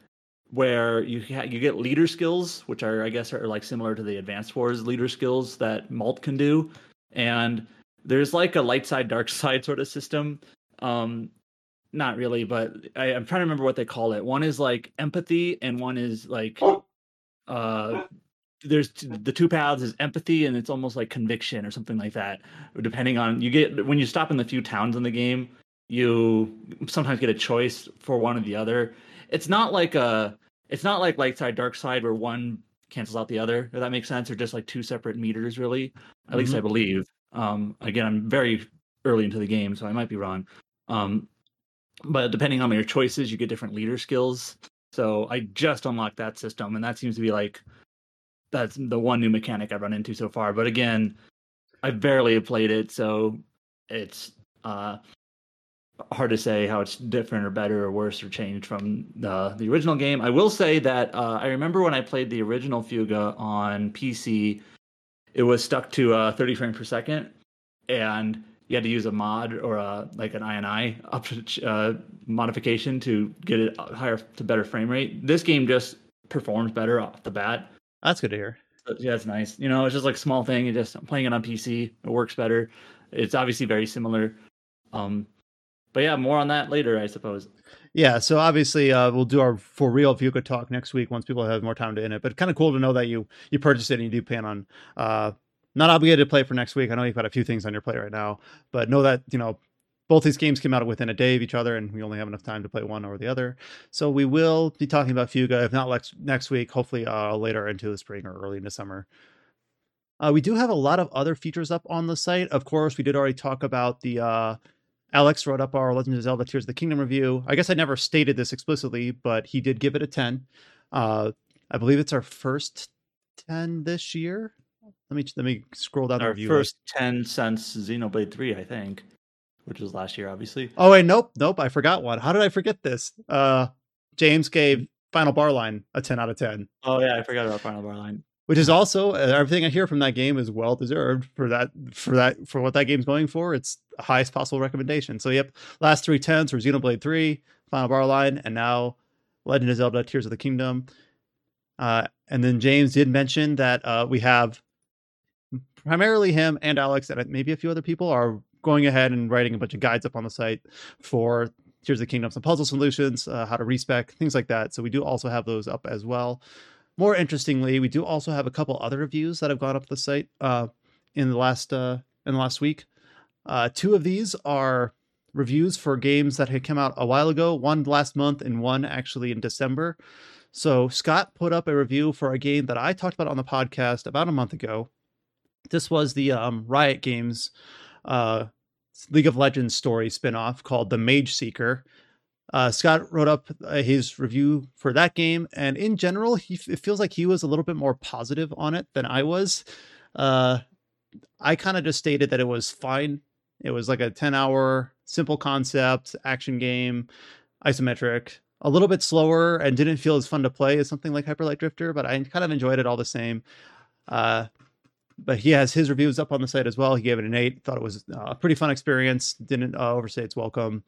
where you ha- you get leader skills, which are I guess are like similar to the Advanced Wars leader skills that Malt can do, and there's like a light side dark side sort of system. Um, not really, but I, I'm trying to remember what they call it. One is like empathy, and one is like uh there's t- the two paths is empathy and it's almost like conviction or something like that depending on you get when you stop in the few towns in the game you sometimes get a choice for one or the other it's not like a it's not like light side dark side where one cancels out the other if that makes sense they're just like two separate meters really at least i believe. Um again i'm very early into the game so i might be wrong. Um but depending on your choices you get different leader skills. So i just unlocked that system and that seems to be like that's the one new mechanic I've run into so far. But again, I barely have played it, so it's uh, hard to say how it's different or better or worse or changed from the the original game. I will say that uh, I remember when I played the original Fuga on PC, it was stuck to uh, 30 frames per second, and you had to use a mod or a like an INI up uh, modification to get it higher to better frame rate. This game just performs better off the bat. That's good to hear. So, yeah, it's nice. You know, it's just like a small thing. It just I'm playing it on PC. It works better. It's obviously very similar. Um, but yeah, more on that later, I suppose. Yeah, so obviously uh, we'll do our for real Fuga talk next week once people have more time to in it. But kind of cool to know that you you purchased it and you do plan on uh, not obligated to play for next week. I know you've got a few things on your plate right now, but know that you know both these games came out within a day of each other, and we only have enough time to play one or the other. So we will be talking about Fuga, if not next next week, hopefully uh, later into the spring or early into summer. Uh, we do have a lot of other features up on the site. Of course, we did already talk about the. Uh, Alex wrote up our Legend of Zelda Tears of the Kingdom review. I guess I never stated this explicitly, but he did give it a 10. Uh, I believe it's our first 10 this year. Let me let me scroll down Our the review. first list. 10 since Xenoblade 3, I think, which was last year, obviously. Oh wait, nope, nope. I forgot one. How did I forget this? Uh, James gave Final Bar Line a 10 out of 10. Oh, yeah, I forgot about Final Bar Line. Which is also uh, everything I hear from that game is well deserved for that for that for what that game's going for. It's highest possible recommendation. So yep, last three tens were Xenoblade Three, Final Bar Line, and now Legend of Zelda: Tears of the Kingdom. Uh, and then James did mention that uh, we have primarily him and Alex and maybe a few other people are going ahead and writing a bunch of guides up on the site for Tears of the Kingdom, some puzzle solutions, uh, how to respec, things like that. So we do also have those up as well. More interestingly, we do also have a couple other reviews that have gone up the site uh, in the last uh, in the last week. Uh, two of these are reviews for games that had come out a while ago. One last month and one actually in December. So Scott put up a review for a game that I talked about on the podcast about a month ago. This was the um, Riot Games uh, League of Legends story spinoff called The Mageseeker. Uh, Scott wrote up uh, his review for that game, and in general, he it feels like he was a little bit more positive on it than I was. Uh, I kind of just stated that it was fine. It was like a ten-hour simple concept action game, isometric, a little bit slower, and didn't feel as fun to play as something like Hyper Light Drifter, but I kind of enjoyed it all the same. Uh, but he has his reviews up on the site as well. He gave it an eight. Thought it was a pretty fun experience. Didn't uh, overstay its welcome.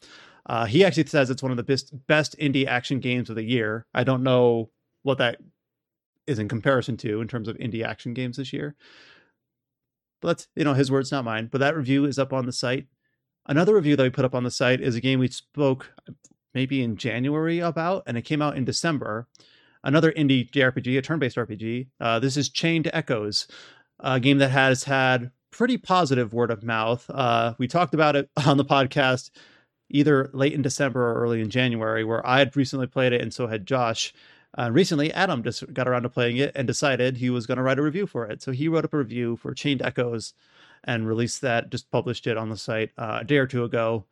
Uh, he actually says it's one of the best best indie action games of the year. I don't know what that is in comparison to in terms of indie action games this year. But that's, you know, his words, not mine. But that review is up on the site. Another review that we put up on the site is a game we spoke maybe in January about, and it came out in December. Another indie JRPG, a turn-based RPG. Uh, this is Chained Echoes, a game that has had pretty positive word of mouth. Uh, we talked about it on the podcast either late in December or early in January, where I had recently played it, and so had Josh. Uh, recently, Adam just got around to playing it and decided he was going to write a review for it. So he wrote up a review for Chained Echoes and released that, just published it on the site uh, a day or two ago.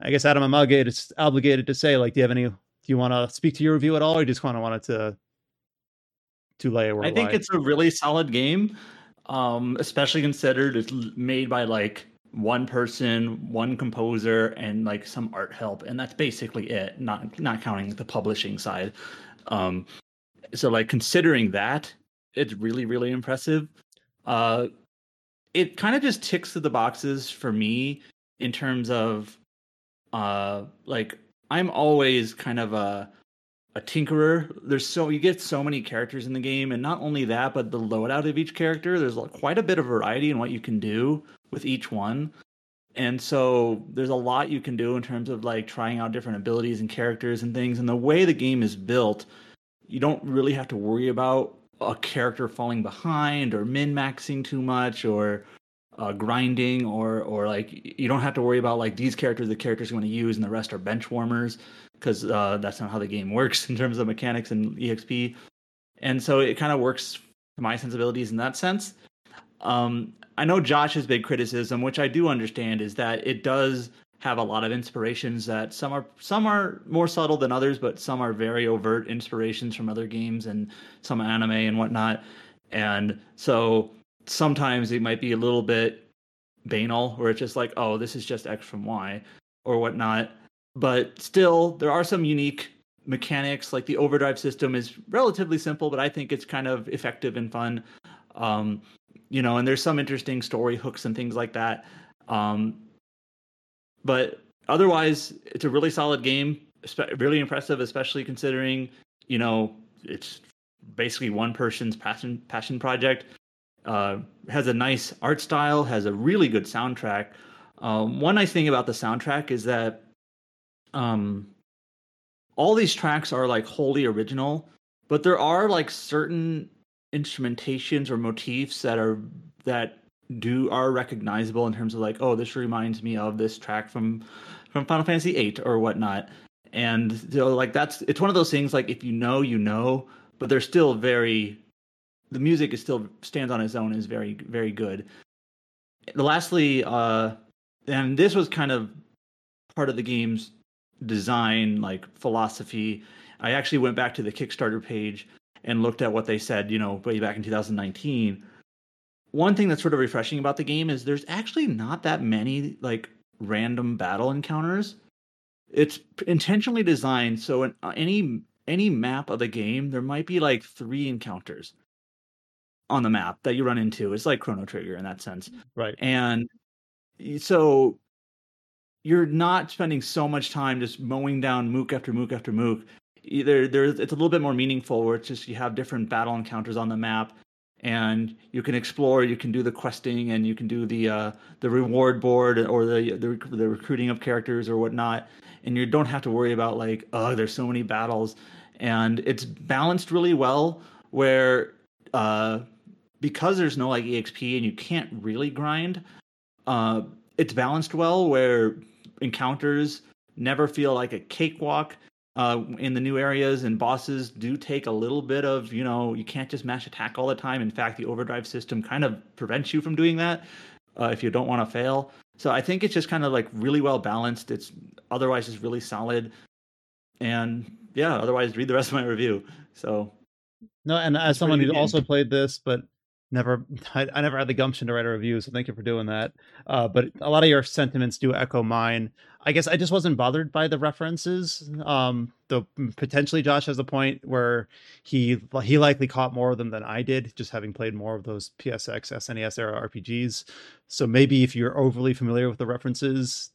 I guess Adam, I'm obligated, obligated to say, like, do you have any? Do you want to speak to your review at all, or you just kind of wanted to to lay a word? I think it's a really solid game, um, especially considered it's made by like one person, one composer, and like some art help, and that's basically it. Not not counting the publishing side. Um, so like considering that, it's really really impressive. Uh, it kind of just ticks the boxes for me in terms of uh like I'm always kind of a a tinkerer. There's so you get so many characters in the game, and not only that, but the loadout of each character. There's quite a bit of variety in what you can do with each one, and so there's a lot you can do in terms of like trying out different abilities and characters and things. And the way the game is built, you don't really have to worry about a character falling behind or min maxing too much or uh, grinding or or like you don't have to worry about like these characters the characters you want to use and the rest are bench warmers because uh, that's not how the game works in terms of mechanics and exp and so it kind of works to my sensibilities in that sense. Um, i know josh's big criticism which i do understand is that it does have a lot of inspirations that some are some are more subtle than others but some are very overt inspirations from other games and some anime and whatnot. And so sometimes it might be a little bit banal where it's just like oh this is just x from y or whatnot but still there are some unique mechanics. Like the overdrive system is relatively simple but i think it's kind of effective and fun. Um, you know and there's some interesting story hooks and things like that. Um, but otherwise it's a really solid game really impressive especially considering you know it's basically one person's passion passion project. Uh, has a nice art style, has a really good soundtrack. Um, one nice thing about the soundtrack is that um, all these tracks are like wholly original, but there are like certain instrumentations or motifs that are that do are recognizable in terms of like, oh, this reminds me of this track from from Final Fantasy VIII or whatnot. And so like that's it's one of those things like if you know, you know, but they're still very the music is still stands on its own is very very good. Lastly, uh, and this was kind of part of the game's design like philosophy. I actually went back to the Kickstarter page and looked at what they said, you know, way back in 2019. One thing that's sort of refreshing about the game is there's actually not that many like random battle encounters. It's intentionally designed so in uh, any any map of the game there might be like three encounters on the map that you run into. It's like Chrono Trigger in that sense. Right. And so you're not spending so much time just mowing down mook after mook after mook. Either there's it's a little bit more meaningful where it's just you have different battle encounters on the map and you can explore, you can do the questing and you can do the uh, the reward board or the, the the recruiting of characters or whatnot. And you don't have to worry about like, oh, there's so many battles. And it's balanced really well where uh, because there's no like exp and you can't really grind uh, it's balanced well where encounters never feel like a cakewalk uh, in the new areas and bosses do take a little bit of you know you can't just mash attack all the time. In fact the overdrive system kind of prevents you from doing that uh, if you don't want to fail. So i think it's just kind of like really well balanced. It's otherwise just really solid. And yeah otherwise read the rest of my review. So no and as someone who also played this but never I, I, never had the gumption to write a review so thank you for doing that. Uh, but a lot of your sentiments do echo mine. I guess i just wasn't bothered by the references um though potentially josh has a point where he he likely caught more of them than i did just having played more of those psx snes era rpgs so maybe if you're overly familiar with the references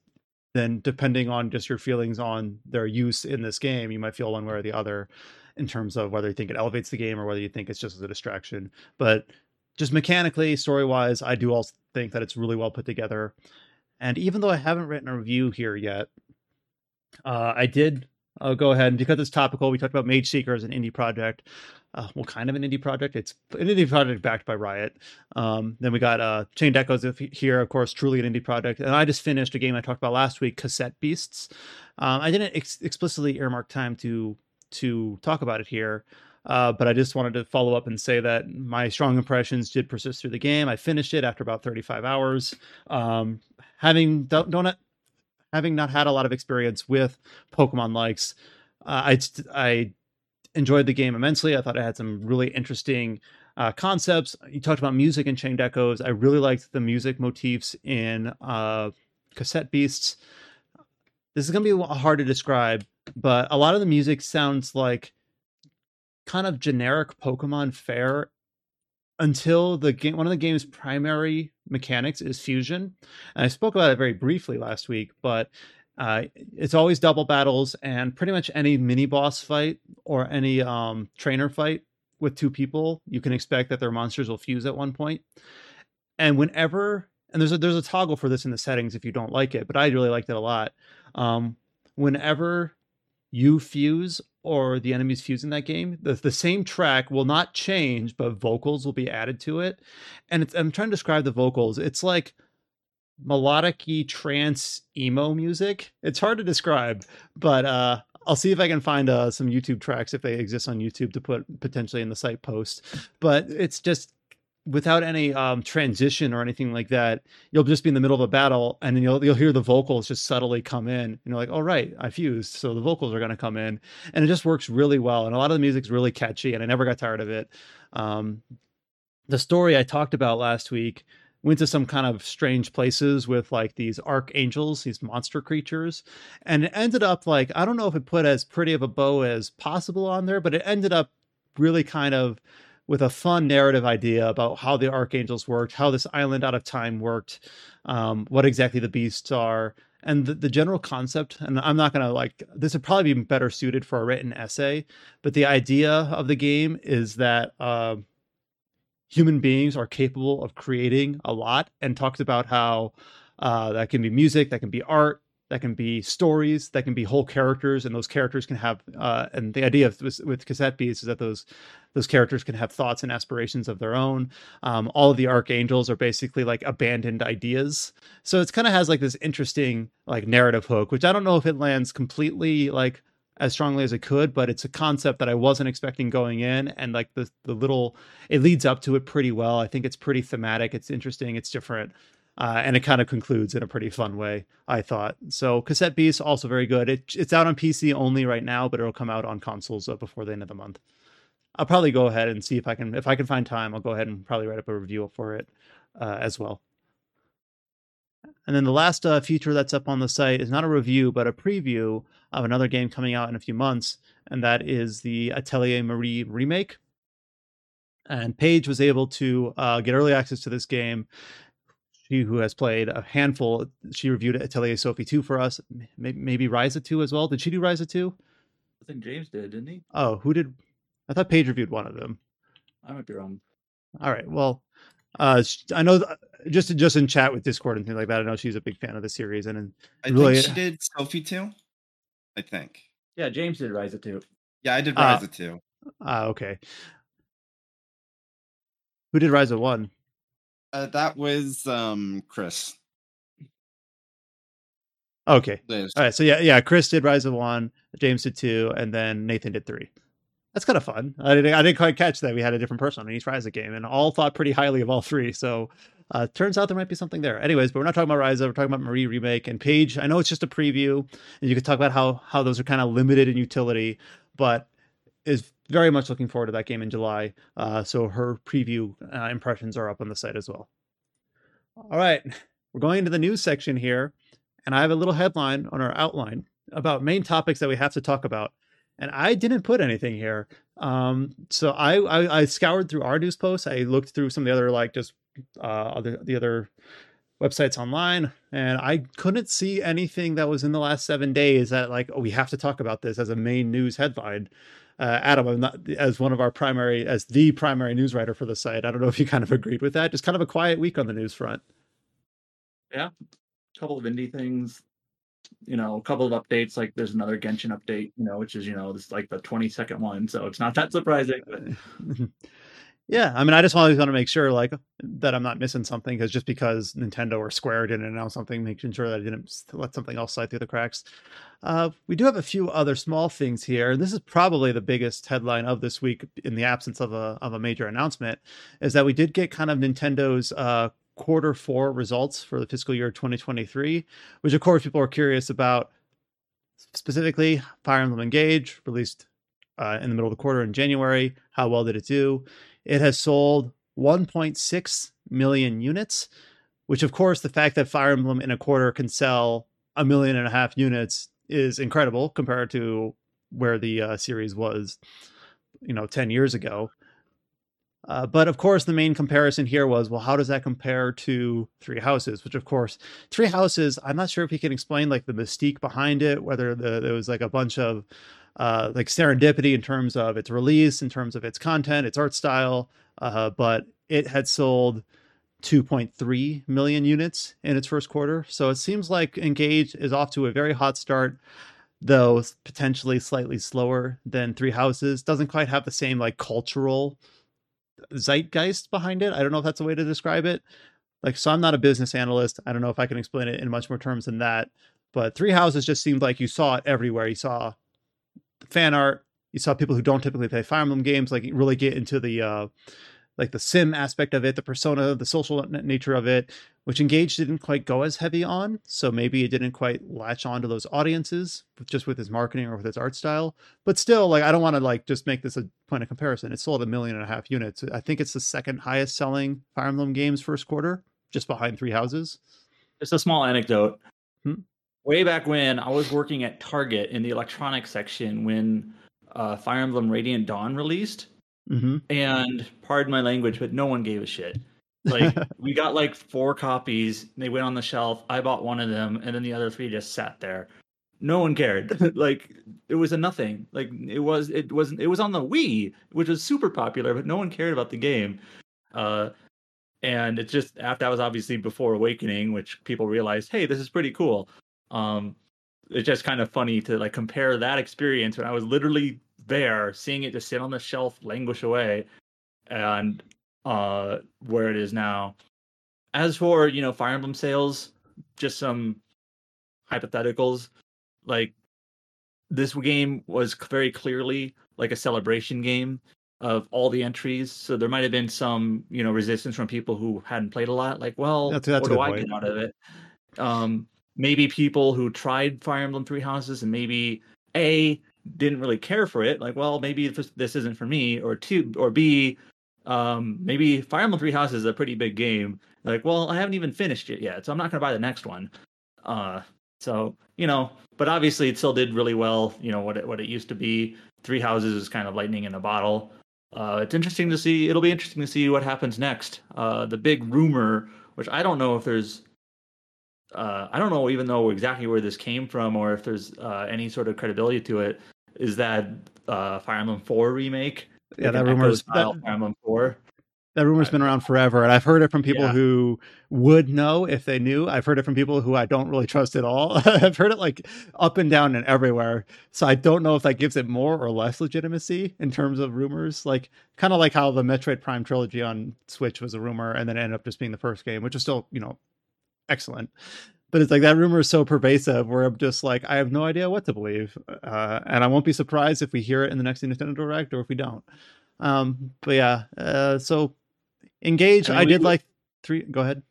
then depending on just your feelings on their use in this game you might feel one way or the other in terms of whether you think it elevates the game or whether you think it's just a distraction. But just mechanically, story wise, I do also think that it's really well put together. And even though I haven't written a review here yet, uh, I did uh, go ahead and because it's topical, we talked about Mageseeker as an indie project. Uh, well, kind of an indie project. It's an indie project backed by Riot. Um, then we got uh, Chained Echoes here, of course, truly an indie project. And I just finished a game I talked about last week, Cassette Beasts. Um, I didn't ex- explicitly earmark time to to talk about it here, uh, but I just wanted to follow up and say that my strong impressions did persist through the game. I finished it after about 35 hours. Um, having don't, don't having not had a lot of experience with Pokemon likes, uh, I I enjoyed the game immensely. I thought it had some really interesting uh, concepts. You talked about music and Chained Echoes. I really liked the music motifs in uh, Cassette Beasts. This is going to be hard to describe, but a lot of the music sounds like kind of generic Pokemon fare until the game one of the game's primary mechanics is fusion. And I spoke about it very briefly last week, but uh, it's always double battles and pretty much any mini boss fight or any um, trainer fight with two people, you can expect that their monsters will fuse at one point. And whenever and there's a there's a toggle for this in the settings if you don't like it, but I really liked it a lot. Um, whenever you fuse or the enemies fuse in that game, the, the same track will not change, but vocals will be added to it. And I'm trying to describe the vocals. It's like melodic trance emo music. It's hard to describe, but uh, I'll see if I can find uh, some YouTube tracks if they exist on YouTube to put potentially in the site post. But it's just without any um, transition or anything like that, you'll just be in the middle of a battle and then you'll you'll hear the vocals just subtly come in. And you're like, oh right, I fused, so the vocals are gonna come in, and it just works really well. And a lot of the music's really catchy, and I never got tired of it. Um, the story I talked about last week went to some kind of strange places with like these archangels, these monster creatures, and it ended up like I don't know if it put as pretty of a bow as possible on there, but it ended up really kind of with a fun narrative idea about how the archangels worked, how this island out of time worked, um, what exactly the beasts are, and the, the general concept. And I'm not going to like this would probably be better suited for a written essay, but the idea of the game is that uh, human beings are capable of creating a lot, and talks about how uh, that can be music, that can be art, that can be stories that can be whole characters and those characters can have uh, and the idea of with, with cassette beasts is that those those characters can have thoughts and aspirations of their own um, all of the archangels are basically like abandoned ideas so it kind of has like this interesting like narrative hook which i don't know if it lands completely like as strongly as it could, but it's a concept that I wasn't expecting going in, and like the the little it leads up to it pretty well. I think it's pretty thematic. It's interesting. It's different. Uh, and it kind of concludes in a pretty fun way, I thought. So, Cassette Beast also very good. It, it's out on PC only right now, but it'll come out on consoles uh, before the end of the month. I'll probably go ahead and see if I can if I can find time. I'll go ahead and probably write up a review for it uh, as well. And then the last uh, feature that's up on the site is not a review, but a preview of another game coming out in a few months, and that is the Atelier Marie remake. And Paige was able to uh, get early access to this game. She, who has played a handful, she reviewed Atelier Sophie 2 for us, maybe, maybe Ryza 2 as well. Did she do Ryza 2? I think James did, didn't he? Oh, who did? I thought Paige reviewed one of them. I might be wrong. All right. Well, uh, I know just just in chat with Discord and things like that. I know she's a big fan of the series, and, and I really, think she did Sophie too. I think. Yeah, James did Ryza Two. Yeah, I did Ah. Ryza too. Ah, okay. Who did Ryza one? Uh, that was um Chris. Okay. Liz. All right. So yeah, yeah. Chris did Ryza one, James did two, and then Nathan did three. That's kind of fun. I didn't, I didn't quite catch that we had a different person on each Ryza game, and all thought pretty highly of all three. So uh, turns out there might be something there. Anyways, but we're not talking about Ryza. We're talking about Marie remake and Paige. I know it's just a preview, and you could talk about how how those are kind of limited in utility, but is very much looking forward to that game in July. Uh, so her preview uh, impressions are up on the site as well. All right, we're going into the news section here, and I have a little headline on our outline about main topics that we have to talk about. And I didn't put anything here. Um, so I, I I scoured through our news posts. I looked through some of the other like just uh, other the other websites online, and I couldn't see anything that was in the last seven days that like oh we have to talk about this as a main news headline. Uh, Adam, I'm not as one of our primary as the primary news writer for the site. I don't know if you kind of agreed with that. Just kind of a quiet week on the news front. Yeah, a couple of indie things. You know, a couple of updates. Like there's another Genshin update. You know, which is you know this is like the 22nd one, so it's not that surprising. But yeah, I mean, I just always want to make sure like that I'm not missing something because just because Nintendo or Square didn't announce something, making sure that I didn't let something else slide through the cracks. Uh, we do have a few other small things here. This is probably the biggest headline of this week, in the absence of a of a major announcement, is that we did get kind of Nintendo's uh, quarter four results for the fiscal year 2023, which of course people are curious about. Specifically, Fire Emblem Engage released uh, in the middle of the quarter in January. How well did it do? It has sold 1.6 million units, which, of course, the fact that Fire Emblem in a quarter can sell a million and a half units is incredible compared to where the uh, series was, you know, 10 years ago. Uh, but of course, the main comparison here was, well, how does that compare to Three Houses? Which, of course, Three Houses, I'm not sure if he can explain like the mystique behind it, whether the, there was like a bunch of uh, like serendipity in terms of its release, in terms of its content, its art style. Uh, but it had sold 2.3 million units in its first quarter. So it seems like Engage is off to a very hot start, though potentially slightly slower than Three Houses. Doesn't quite have the same like cultural zeitgeist behind it. I don't know if that's a way to describe it. Like, so I'm not a business analyst. I don't know if I can explain it in much more terms than that. But Three Houses just seemed like you saw it everywhere. You saw fan art. You saw people who don't typically play Fire Emblem games like really get into the uh, like the sim aspect of it, the persona, the social nature of it, which Engage didn't quite go as heavy on. So maybe it didn't quite latch on to those audiences just with his marketing or with his art style. But still, like I don't want to like just make this a point of comparison. It sold a million and a half units. I think it's the second highest selling Fire Emblem games first quarter, just behind Three Houses. just a small anecdote. Hmm? Way back when I was working at Target in the electronics section when uh, Fire Emblem Radiant Dawn released, Mm-hmm. and pardon my language, but no one gave a shit. Like we got like four copies. They went on the shelf. I bought one of them, and then the other three just sat there. No one cared. like it was a nothing. Like it was. It wasn't. It was on the Wii, which was super popular, but no one cared about the game. Uh, and it's just after that was obviously before Awakening, which people realized, hey, this is pretty cool. Um, it's just kind of funny to like compare that experience when I was literally there, seeing it just sit on the shelf, languish away, and uh, where it is now. As for you know Fire Emblem sales, just some hypotheticals. Like this game was very clearly like a celebration game of all the entries. So there might have been some, you know, resistance from people who hadn't played a lot. Like, well, That's- that's what do I point. get out of it? Um, maybe people who tried Fire Emblem Three Houses and maybe a didn't really care for it. Like, well, maybe this, isn't for me. Or two, or b, um, maybe Fire Emblem Three Houses is a pretty big game. Like, well, I haven't even finished it yet, so I'm not going to buy the next one. Uh, so you know, but obviously it still did really well. You know what it what it used to be. Three Houses is kind of lightning in a bottle. Uh, it's interesting to see. It'll be interesting to see what happens next. Uh, the big rumor, which I don't know if there's, uh, I don't know even know exactly where this came from or if there's uh, any sort of credibility to it, is that uh, Fire Emblem Four remake. Yeah, that rumor Echo rumor's style that, Fire Emblem Four. that rumor's been around forever, and I've heard it from people Yeah. who would know if they knew. I've heard it from people who I don't really trust at all. I've heard it like up and down and everywhere. So I don't know if that gives it more or less legitimacy in terms of rumors. Like kind of like how the Metroid Prime trilogy on Switch was a rumor, and then ended up just being the first game, which is still you know excellent. But it's like that rumor is so pervasive where I'm just like, I have no idea what to believe. Uh, and I won't be surprised if we hear it in the next Nintendo Direct or if we don't. Um, but yeah, uh, so engage. I I, mean, we- did like three. Go ahead.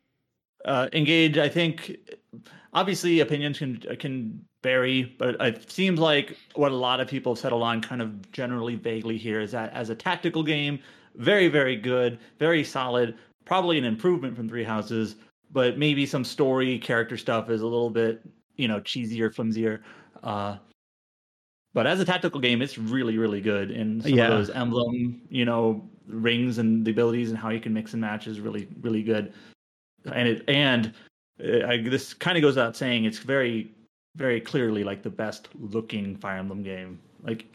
uh, engage. I think obviously opinions can can vary, but it seems like what a lot of people have settled on, kind of generally vaguely here, is that as a tactical game, very very good, very solid. Probably an improvement from Three Houses, but maybe some story character stuff is a little bit you know cheesier, flimsier. Uh, but as a tactical game, it's really really good, and some Yeah. of those emblem you know rings and the abilities and how you can mix and match is really really good and it and uh, I, this kind of goes without saying it's very very clearly like the best looking fire emblem game like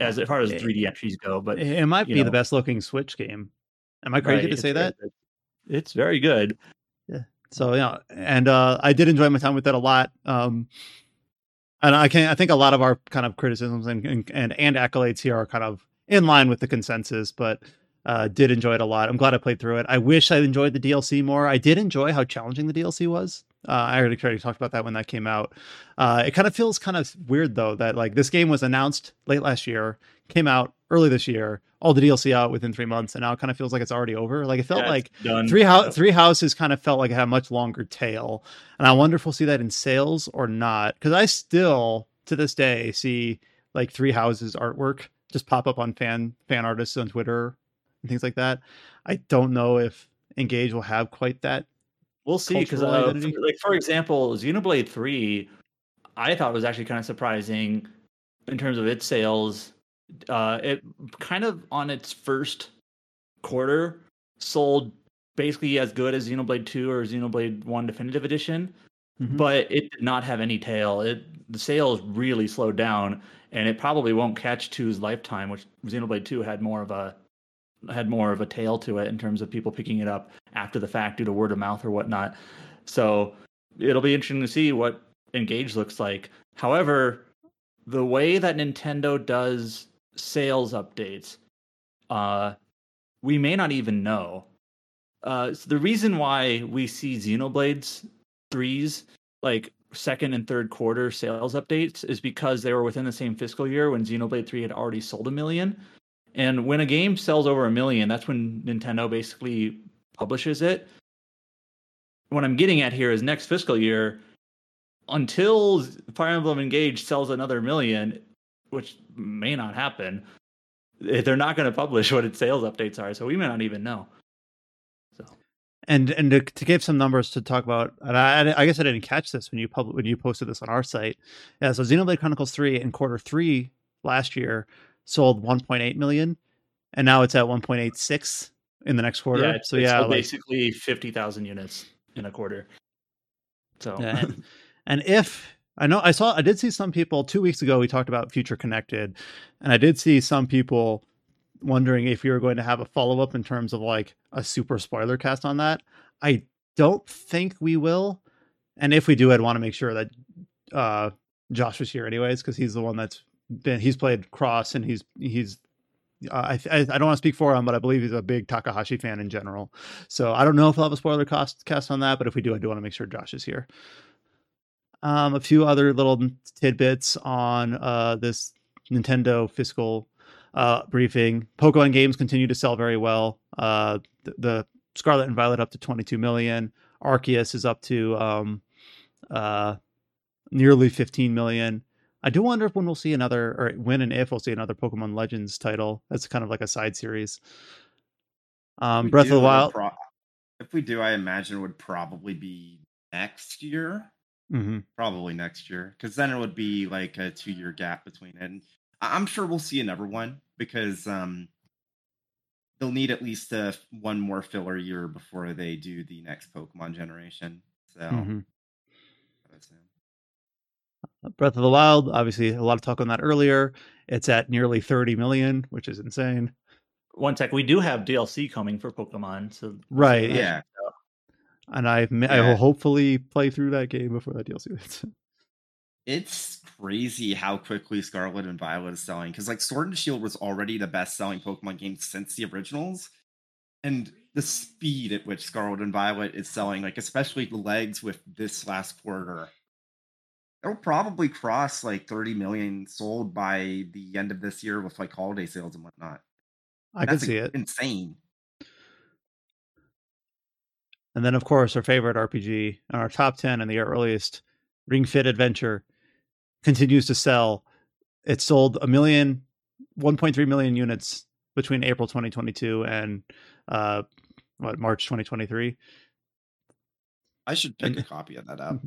as far as 3d entries go but It might be the best looking Switch game. Am I crazy right, to say that? good. it's very good So yeah, and uh, I did enjoy my time with it a lot. Um, and I can I think a lot of our kind of criticisms and and, and, and accolades here are kind of in line with the consensus, but uh, did enjoy it a lot. I'm glad I played through it. I wish I enjoyed the DLC more. I did enjoy how challenging the DLC was. Uh, I already, already talked about that when that came out. Uh, it kind of feels kind of weird though that like this game was announced late last year, came out early this year, all the DLC out within three months, and now it kind of feels like it's already over. Like it felt Yeah, like done Three house, three houses kind of felt like it had a much longer tail, and I wonder if we'll see that in sales or not. Because I still, to this day, see like three houses artwork just pop up on fan fan artists on Twitter and things like that. I don't know if Engage will have quite that. we'll see because uh, like for example xenoblade 3 i thought was actually kind of surprising in terms of its sales uh it kind of on its first quarter sold basically as good as xenoblade 2 or xenoblade 1 definitive edition Mhm. but it did not have any tail it the sales really slowed down and it probably won't catch 2's lifetime which xenoblade 2 had more of a had more of a tail to it in terms of people picking it up after the fact due to word of mouth or whatnot. So it'll be interesting to see what Engage looks like. However, the way that Nintendo does sales updates, uh, we may not even know. Uh, so the reason why we see Xenoblades threes like second and third quarter sales updates is because they were within the same fiscal year when Xenoblade 3 had already sold a million. And when a game sells over a million, that's when Nintendo basically publishes it. What I'm getting at here is next fiscal year, until Fire Emblem Engage sells another million, which may not happen, eh, they're not going to publish what its sales updates are. So we may not even know. So And and to, to give some numbers to talk about, and I, I guess I didn't catch this when you pub, when you posted this on our site. Yeah, so Xenoblade Chronicles three in quarter three last year sold 1.8 million, and now it's at 1.86 in the next quarter. yeah, so yeah, like, basically 50,000 units in a quarter. So and if I know, I saw, I did see some people two weeks ago. We talked about Future Connected, and I did see some people wondering if you were going to have a follow up in terms of like a super spoiler cast on that. I don't think we will, and if we do, I'd want to make sure that uh, Josh was here anyways because he's the one that's been he's played Cross and he's he's. Uh, I, I don't want to speak for him, but I believe he's a big Takahashi fan in general. So I don't know if I'll have a spoiler cast cast on that, but if we do, I do want to make sure Josh is here. Um, a few other little tidbits on uh, this Nintendo fiscal uh, briefing. Pokemon games continue to sell very well. Uh, the, the Scarlet and Violet up to 22 million. Arceus is up to um, uh, nearly 15 million. I do wonder if when we'll see another, or when and if we'll see another Pokemon Legends title. That's kind of like a side series. Um, Breath of the Wild. pro- if we do, I imagine it would probably be next year. Hmm Probably next year, because then it would be like a two-year gap between it. And I- I'm sure we'll see another one because um, they'll need at least uh, one more filler year before they do the next Pokemon generation. So, hmm I would assume. Breath of the Wild, obviously, a lot of talk on that earlier. It's at nearly 30 million, which is insane. One sec, we do have DLC coming for Pokemon, so Right. yeah, And I, I will hopefully play through that game before that DLC hits. it's crazy how quickly Scarlet and Violet is selling. Because like Sword and Shield was already the best-selling Pokemon game since the originals, and the speed at which Scarlet and Violet is selling, like especially the legs with this last quarter, it'll probably cross like 30 million sold by the end of this year with like holiday sales and whatnot. I can see like, it. Insane. And then, of course, our favorite RPG, and our top 10 and the earliest Ring Fit Adventure continues to sell. It sold a million, 1.3 million units between April 2022 and uh, what, March 2023, I should pick a copy of that up.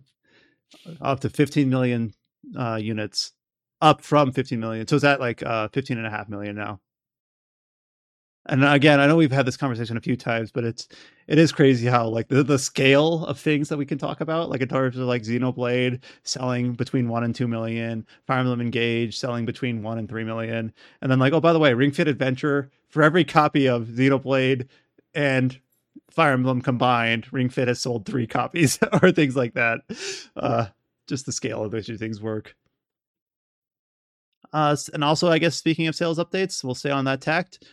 up to 15 million uh, units, up from 15 million. So is that like uh, 15 and a half million now. And again, I know we've had this conversation a few times, but it's it is crazy how like the, the scale of things that we can talk about, like in terms of like Xenoblade selling between one and two million, Fire Emblem Engage selling between one and three million, and then like oh by the way, Ring Fit Adventure for every copy of Xenoblade and Fire Emblem combined, Ring Fit has sold three copies or things like that. Uh, just the scale of those two things work. Uh, and also, I guess speaking of sales updates, we'll stay on that tact.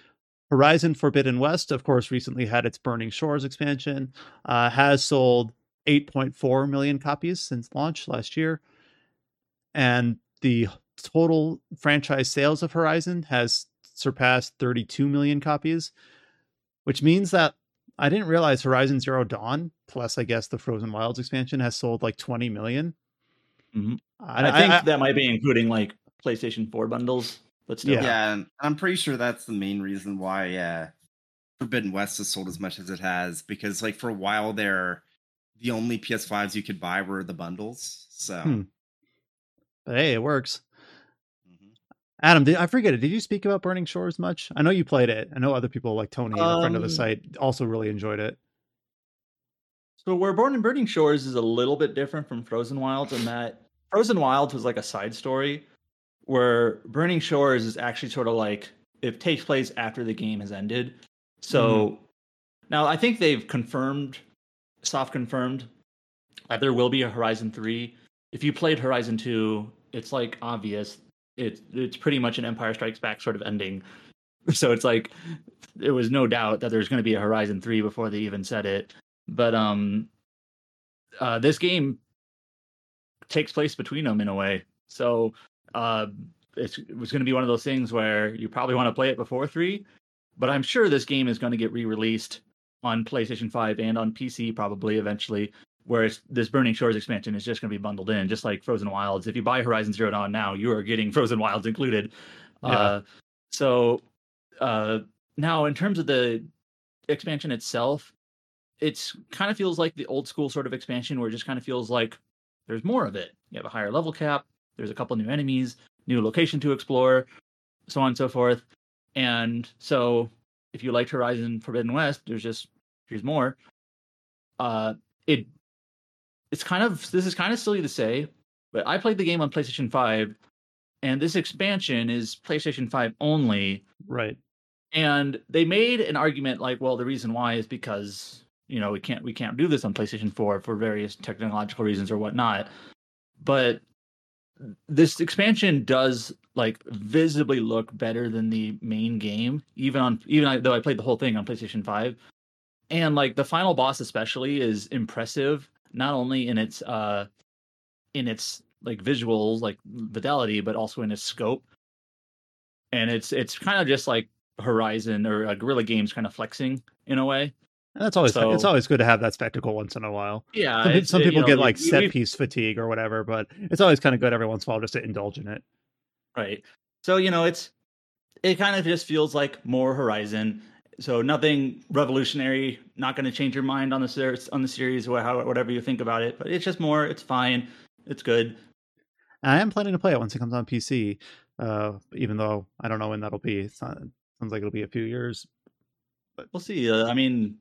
Horizon Forbidden West, of course, recently had its Burning Shores expansion, uh, has sold 8.4 million copies since launch last year. And the total franchise sales of Horizon has surpassed 32 million copies, which means that I didn't realize Horizon Zero Dawn, plus I guess the Frozen Wilds expansion, has sold like 20 million. Mhm. I, I, think I- that might be including like PlayStation 4 bundles, but still. Yeah. Yeah, and I'm pretty sure that's the main reason why uh, Forbidden West has sold as much as it has because, like, for a while there, the only PS5s you could buy were the bundles. So, Hmm. but hey, it works. Mhm. Adam, did, I forget it. Did you speak about Burning Shores much? I know you played it. I know other people like Tony, a friend of the Um, site, also really enjoyed it. So where Born and Burning Shores is a little bit different from Frozen Wilds in that Frozen Wilds was like a side story, where Burning Shores is actually sort of like it takes place after the game has ended. So now I think they've confirmed, soft confirmed, that there will be a Horizon Three. If you played Horizon Two, it's like obvious. It's it's pretty much an Empire Strikes Back sort of ending. So it's like there was no doubt that there's going to be a Horizon Three before they even said it but um uh this game takes place between them in a way so uh it's, it was going to be one of those things where you probably want to play it before three but i'm sure this game is going to get re-released on playstation 5 and on pc probably eventually whereas this burning shores expansion is just going to be bundled in just like frozen wilds if you buy horizon zero dawn now you are getting frozen wilds included Yeah. uh so uh now in terms of the expansion itself it's kind of feels like the old school sort of expansion where it just kind of feels like there's more of it. You have a higher level cap, there's a couple new enemies, new location to explore, so on and so forth. And so if you liked Horizon Forbidden West, there's just here's more. Uh it it's kind of this is kind of silly to say, but I played the game on PlayStation 5 and this expansion is PlayStation 5 only Right. and they made an argument like well the reason why is because you know we can't we can't do this on playstation 4 for various technological reasons or whatnot but this expansion does like visibly look better than the main game even on even though i played the whole thing on playstation 5 and like the final boss especially is impressive not only in its uh in its like visuals, like fidelity, but also in its scope. And it's it's kind of just like Horizon or uh, Guerrilla Games kind of flexing in a way. And that's always So- it's always good to have that spectacle once in a while. Yeah, Some, it's- some it- you people get like you- set piece fatigue or whatever, but it's always kind of good every once in a while just to indulge in it. Right. So, you know, it's it kind of just feels like more Horizon. So nothing revolutionary, not going to change your mind on the series, on the series or how, whatever you think about it, but it's just more it's fine. It's good. I am planning to play it once it comes on PC, uh, even though I don't know when that'll be. It's not, sounds like it'll be a few years. But we'll see. Uh, I mean,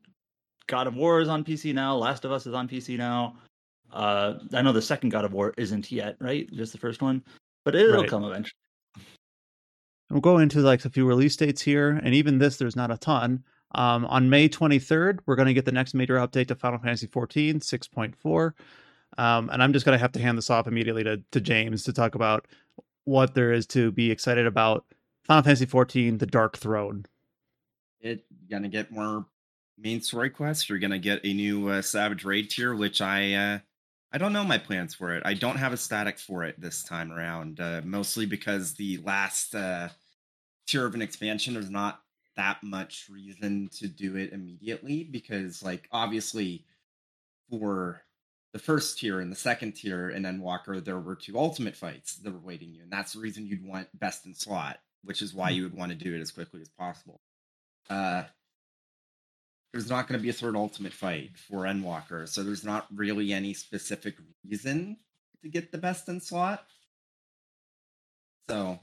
God of War is on PC now, Last of Us is on PC now. Uh I know the second God of War isn't yet, right? Just the first one, but it'll Right. come eventually. We'll go into like a few release dates here, and even this, there's not a ton. Um, on May 23rd, we're going to get the next major update to Final Fantasy 14, 6.4. Um, and I'm just going to have to hand this off immediately to, to James to talk about what there is to be excited about. Final Fantasy 14, The Dark Throne. It's gonna get more main story quest. You're gonna get a new uh, Savage Raid tier, which I uh, I don't know my plans for it. I don't have a static for it this time around, uh, mostly because the last uh, tier of an expansion there's not that much reason to do it immediately because, like, obviously for the first tier and the second tier and then Walker, there were two ultimate fights that were waiting you, and that's the reason you'd want best in slot, which is why you would want to do it as quickly as possible. Uh, there's not going to be a third ultimate fight for Endwalker, so there's not really any specific reason to get the best in slot. So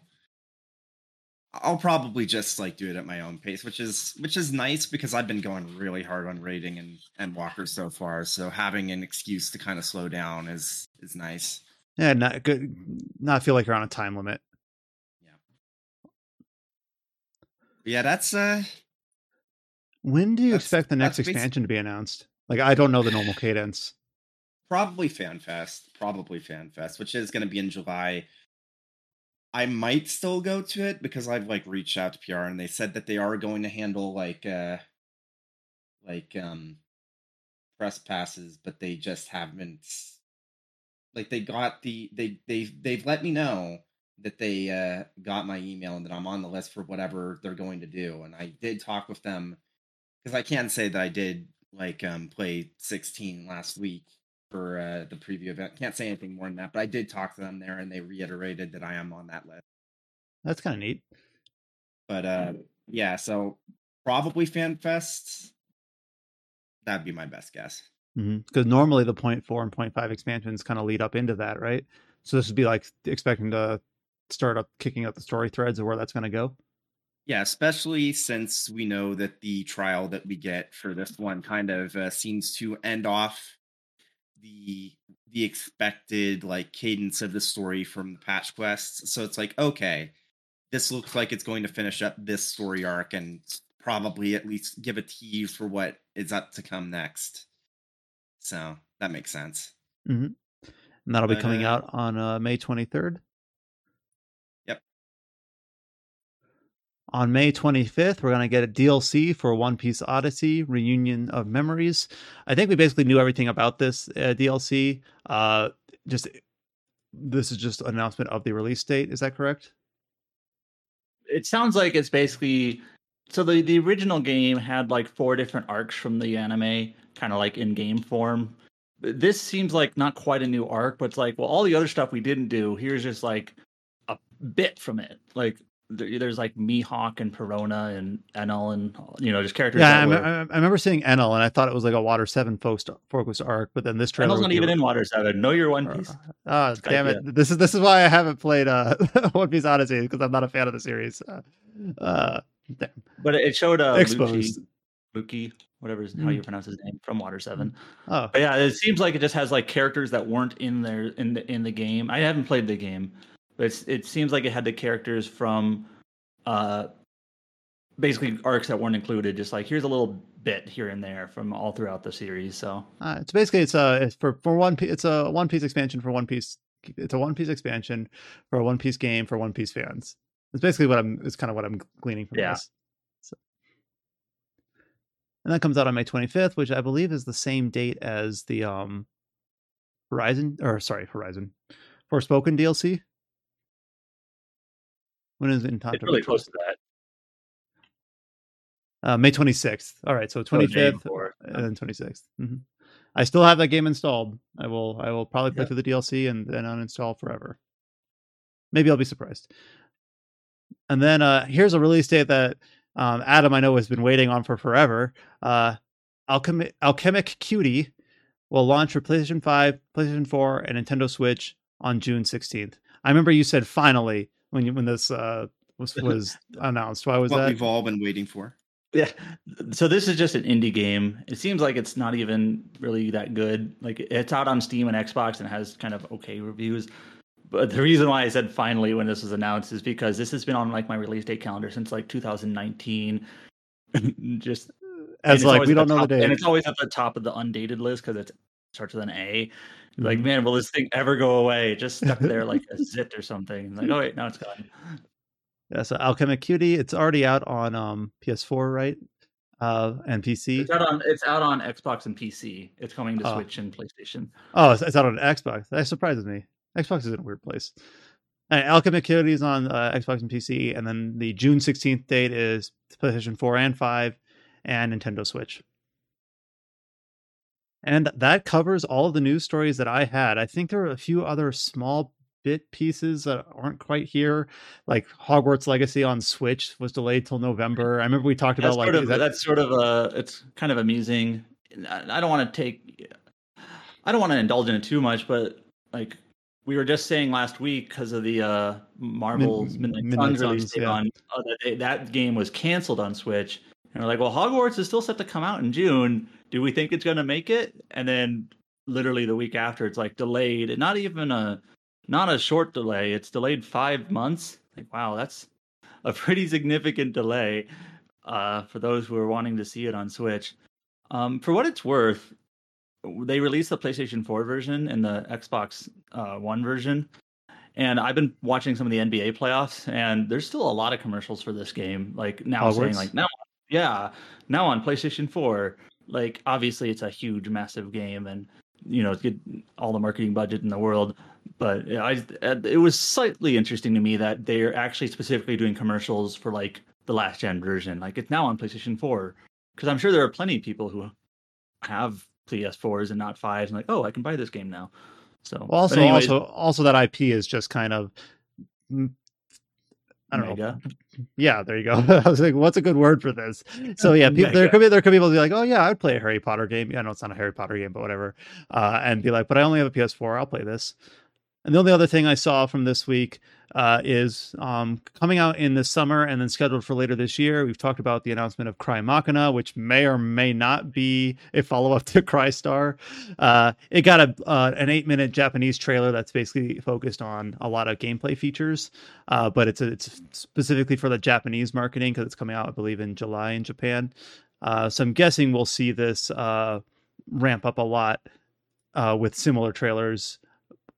I'll probably just like do it at my own pace, which is which is nice because I've been going really hard on rating and Endwalker so far. So having an excuse to kind of slow down is is nice. Yeah, not good. Not feel like you're on a time limit. Yeah. Yeah, that's uh When do you That's- expect the next expansion to be announced? Like, I don't know the normal cadence. probably FanFest, probably FanFest, which is going to be in July. I might still go to it because I've like reached out to PR and they said that they are going to handle like uh like um press passes, but they just haven't like they got the they they they've let me know that they uh got my email and that I'm on the list for whatever they're going to do and I did talk with them because I can say that I did like um play 16 last week for uh, the preview event. Can't say anything more than that, but I did talk to them there, and they reiterated that I am on that list. That's kind of neat. But uh, yeah, so probably FanFest. That'd be my best guess. Because normally the point four and point five expansions kind of lead up into that, right? So this would be like expecting to start up kicking up the story threads of where that's going to go. Yeah, especially since we know that the trial that we get for this one kind of uh, seems to end off the the expected like cadence of the story from the patch quests. So it's like, okay, this looks like it's going to finish up this story arc and probably at least give a tease for what is up to come next. So that makes sense. And that'll be coming uh, out on uh, May 23rd. On May 25th, we're going to get a DLC for One Piece Odyssey Reunion of Memories. I think we basically knew everything about this uh, DLC. Uh, just this is just an announcement of the release date. Is that correct? it sounds like it's basically so the the original game had like four different arcs from the anime kind of like in game form this seems like not quite a new arc but it's like well all the other stuff we didn't do here's just like a bit from it like there's like mihawk and perona and enel and you know just characters Yeah, I, were, I, remember seeing Enel, and I thought it was like a Water Seven focused focused arc. But then this trailer enel's not even in water seven know your one piece Ah, Good damn idea. it! This is this is why I haven't played uh, One Piece Odyssey because I'm not a fan of the series. Uh, uh, damn. but it showed uh Exposed. Luki whatever is how you pronounce his name from water seven Oh, But yeah, it seems like it just has like characters that weren't in there in the in the game. I haven't played the game, it's, it seems like it had the characters from uh basically arcs that weren't included. Just like here's a little bit here and there from all throughout the series. So uh, it's basically it's a it's for for one piece. It's a One Piece expansion for One Piece. It's a One Piece expansion for a One Piece game for One Piece fans. It's basically what I'm. It's kind of what I'm gleaning from Yeah. this. So. And that comes out on May 25th, which I believe is the same date as the um Horizon or sorry, Horizon. Forspoken DLC. When is it in? It's really close to that. Uh, May 26th. All right, so 25th and then 26th. Mm-hmm. I still have that game installed. I will I will probably play through the DLC and then uninstall forever. Maybe I'll be surprised. And then uh, here's a release date that um, Adam I know has been waiting on for forever. Uh, Alchemy, Alchemic Cutie will launch for PlayStation 5, PlayStation 4, and Nintendo Switch on June 16th. I remember you said finally when you, when this uh, was was announced. Why was what that? we've all been waiting for. Yeah. So this is just an indie game. It seems like it's not even really that good. Like it's out on Steam and Xbox and has kind of okay reviews. But the reason why I said finally when this was announced is because this has been on like my release date calendar since like 2019. just as like we don't know top, the date, and it's always at the top of the undated list because it starts with an A. Like, man, will this thing ever go away? It just stuck there like a zit or something. Like, oh wait, now it's gone. Yeah, so Alchemic Cutie, it's already out on um, PS4, right? Uh, and PC. It's out on it's out on Xbox and PC. It's coming to oh. Switch and PlayStation. Oh, it's, it's, out on Xbox. That surprises me. Xbox is in a weird place. And Alchemic Cutie is on uh, Xbox and PC, and then the June 16th date is PlayStation 4 and 5 and Nintendo Switch. And that covers all of the news stories that I had. I think there are a few other small bit pieces that aren't quite here. Like Hogwarts Legacy on Switch was delayed till November. I remember we talked that's about like of, that... that's sort of a it's kind of amusing. I don't want to take I don't want to indulge in it too much, but like we were just saying last week because of the uh Marvel's Mid- Midnight, Midnight Suns release yeah. on uh, that, that game was canceled on Switch. And we're like, well, Hogwarts is still set to come out in June. Do we think it's going to make it? And then literally the week after, it's like delayed. And not even a not a short delay. It's delayed five months. Like, wow, that's a pretty significant delay uh, for those who are wanting to see it on Switch. Um, for what it's worth, they released the PlayStation 4 version and the Xbox uh, One version. And I've been watching some of the NBA playoffs, and there's still a lot of commercials for this game. Like now, saying like now, yeah, now on PlayStation 4. Like obviously, it's a huge, massive game, and you know, get all the marketing budget in the world. But I, it was slightly interesting to me that they're actually specifically doing commercials for like the last gen version. Like it's now on PlayStation 4. Because I'm sure there are plenty of people who have PS4s and not fives, and like, oh, I can buy this game now. So well, also, anyways, also, also that IP is just kind of I don't Mega. know. Yeah, there you go. I was like, what's a good word for this? So yeah, people, there could be there could be people be like, oh yeah, I'd play a Harry Potter game. Yeah, know it's not a Harry Potter game, but whatever. Uh, and be like, but I only have a PS4. I'll play this. And the only other thing I saw from this week uh, is um, coming out in the summer and then scheduled for later this year. We've talked about the announcement of Cry Machina, which may or may not be a follow up to Crystar. Uh, it got a uh, an eight minute Japanese trailer that's basically focused on a lot of gameplay features, uh, but it's it's specifically for the Japanese marketing because it's coming out, I believe, in July in Japan. Uh, so I'm guessing we'll see this uh, ramp up a lot with similar trailers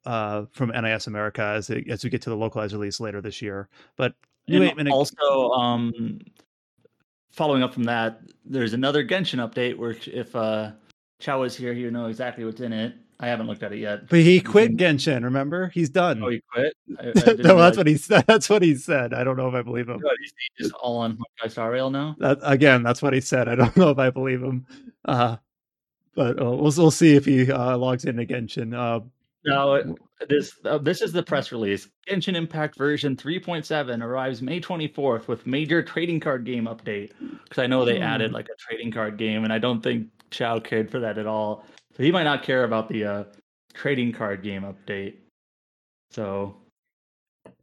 uh, from NIS America as it, as we get to the localized release later this year. But and also, um, following up from that, there's another Genshin update where if uh, Chow is here, he'll know exactly what's in it. I haven't looked at it yet. But he quit Genshin. Remember, he's done. Oh, he quit. I, I no, that's what he said. That's what he said. I don't know if I believe him. he's just all on Honkai Star Rail now. That, again, that's what he said. I don't know if I believe him. Uh, but uh, we'll we'll see if he uh, logs in to Genshin. Uh, no, this uh, this is the press release. Genshin Impact version 3.7 arrives May 24th with major trading card game update. Because I know they added hmm. like a trading card game, and I don't think Chow cared for that at all. So he might not care about the uh, trading card game update. So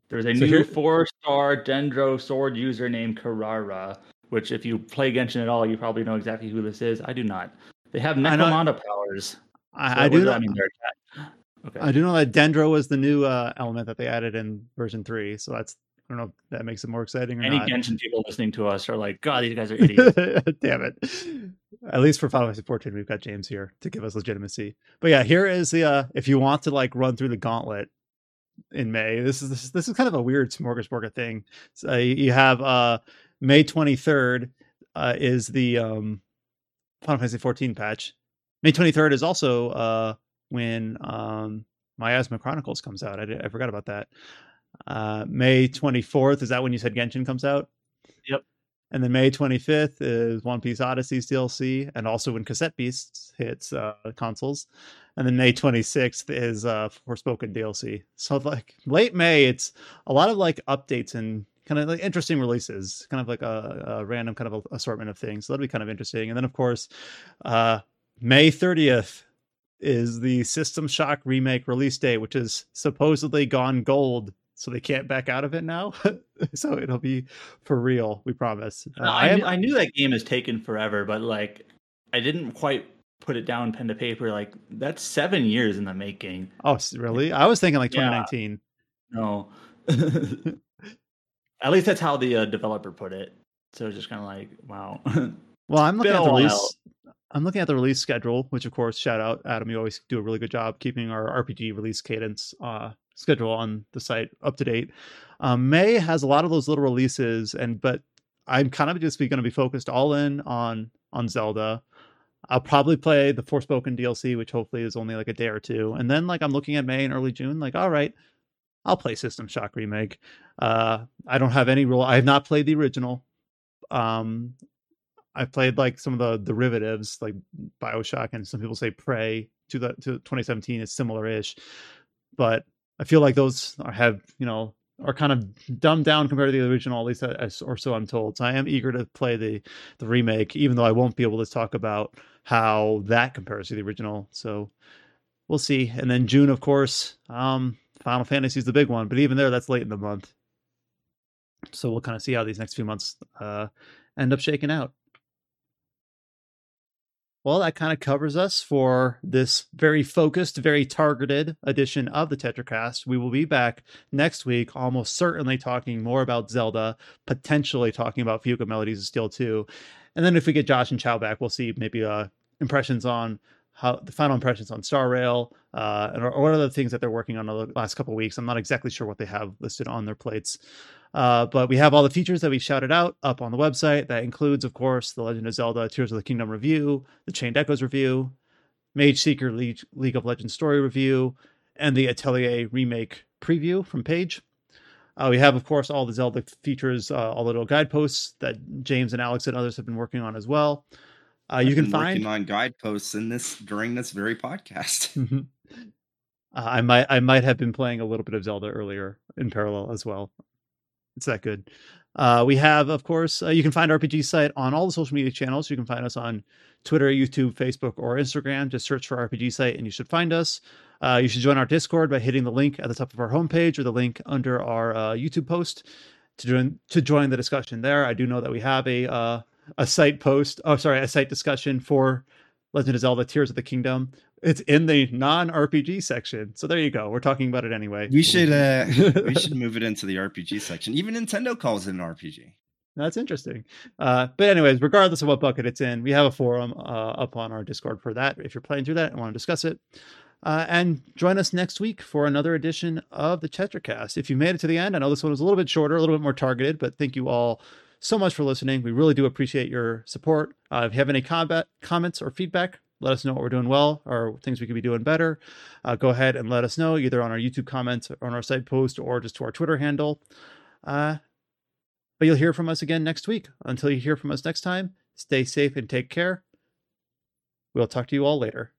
there's a so new four-star Dendro sword user named Kirara, which if you play Genshin at all, you probably know exactly who this is. I do not. They have Nekomata powers. I, so I do. That mean, Okay. I do know that Dendro was the new uh, element that they added in version three, so that's I don't know if that makes it more exciting or not. Any not. Genshin people listening to us are like, God, these guys are idiots. Damn it. At least for Final Fantasy 14, we've got James here to give us legitimacy. But yeah, here is the uh if you want to like run through the gauntlet in May, this is this, this is kind of a weird smorgasbord of thing. So you have uh May 23rd uh is the um Final Fantasy 14 patch. May 23rd is also uh when um, Miasma Chronicles comes out. I, I forgot about that. Uh, May 24th is that when you said Genshin comes out? Yep. And then May 25th is One Piece Odyssey's DLC, and also when Cassette Beasts hits uh, consoles. And then May 26th is uh, Forspoken DLC. So like late May, it's a lot of like updates and kind of like interesting releases, kind of like a, a random kind of assortment of things. So that'll be kind of interesting. And then of course, uh, May 30th is the System Shock remake release date, which is supposedly gone gold so they can't back out of it now. so it'll be for real. We promise. Uh, I, am, I knew that game is taken forever, but like I didn't quite put it down pen to paper. Like that's seven years in the making. Oh, really? I was thinking like 2019. Yeah. No. At least that's how the uh, developer put it. So it's just kind of like, wow. well, I'm looking at the release. I'm looking at the release schedule, which of course, shout out Adam. You always do a really good job keeping our RPG release cadence uh, schedule on the site up to date. Um, May has a lot of those little releases, and but I'm kind of just going to be focused all in on on Zelda. I'll probably play the Forspoken DLC, which hopefully is only like a day or two, and then like I'm looking at May and early June. Like, all right, I'll play System Shock remake. Uh, I don't have any rule. I have not played the original. Um, I've played like some of the derivatives, like Bioshock, and some people say Prey to the to 2017 is similar-ish, but I feel like those are, have you know are kind of dumbed down compared to the original, at least as, or so I'm told. So I am eager to play the the remake, even though I won't be able to talk about how that compares to the original. So we'll see. And then June, of course, um, Final Fantasy is the big one, but even there, that's late in the month. So we'll kind of see how these next few months uh, end up shaking out. Well, that kind of covers us for this very focused, very targeted edition of the TetraCast. We will be back next week, almost certainly talking more about Zelda, potentially talking about Fuga Melodies of Steel 2. And then if we get Josh and Chow back, we'll see maybe uh, impressions on how the final impressions on Star Rail, uh, and or, what are the things that they're working on the last couple weeks. I'm not exactly sure what they have listed on their plates. Uh, but we have all the features that we shouted out up on the website. That includes, of course, the Legend of Zelda Tears of the Kingdom review, the Chained Echoes review, Mageseeker League, League of Legends story review, and the Atelier remake preview from Paige. Uh, we have, of course, all the Zelda features, uh, all the little guideposts that James and Alex and others have been working on as well. Uh, you can find working on guideposts in this during this very podcast. Mm-hmm. uh, I might I might have been playing a little bit of Zelda earlier in parallel as well. It's that good. Uh, we have, of course, uh, you can find RPG site on all the social media channels. You can find us on Twitter, YouTube, Facebook, or Instagram. Just search for RPG site and you should find us. Uh, you should join our Discord by hitting the link at the top of our homepage or the link under our uh, YouTube post to join to join the discussion there. I do know that we have a uh, a site post. Oh, sorry, a site discussion for Legend of Zelda: Tears of the Kingdom. It's in the non-RPG section. So there you go. We're talking about it anyway. We should uh we should move it into the RPG section. Even Nintendo calls it an RPG. That's interesting. Uh, but anyways, regardless of what bucket it's in, we have a forum uh, up on our Discord for that. If you're playing through that and want to discuss it, uh, and join us next week for another edition of the TetraCast. If you made it to the end, I know this one was a little bit shorter, a little bit more targeted, but thank you all so much for listening. We really do appreciate your support. Uh, if you have any combat, comments or feedback, let us know what we're doing well or things we could be doing better. Uh, go ahead and let us know either on our YouTube comments, on our site post, or just to our Twitter handle. Uh, but you'll hear from us again next week. Until you hear from us next time, stay safe and take care. We'll talk to you all later.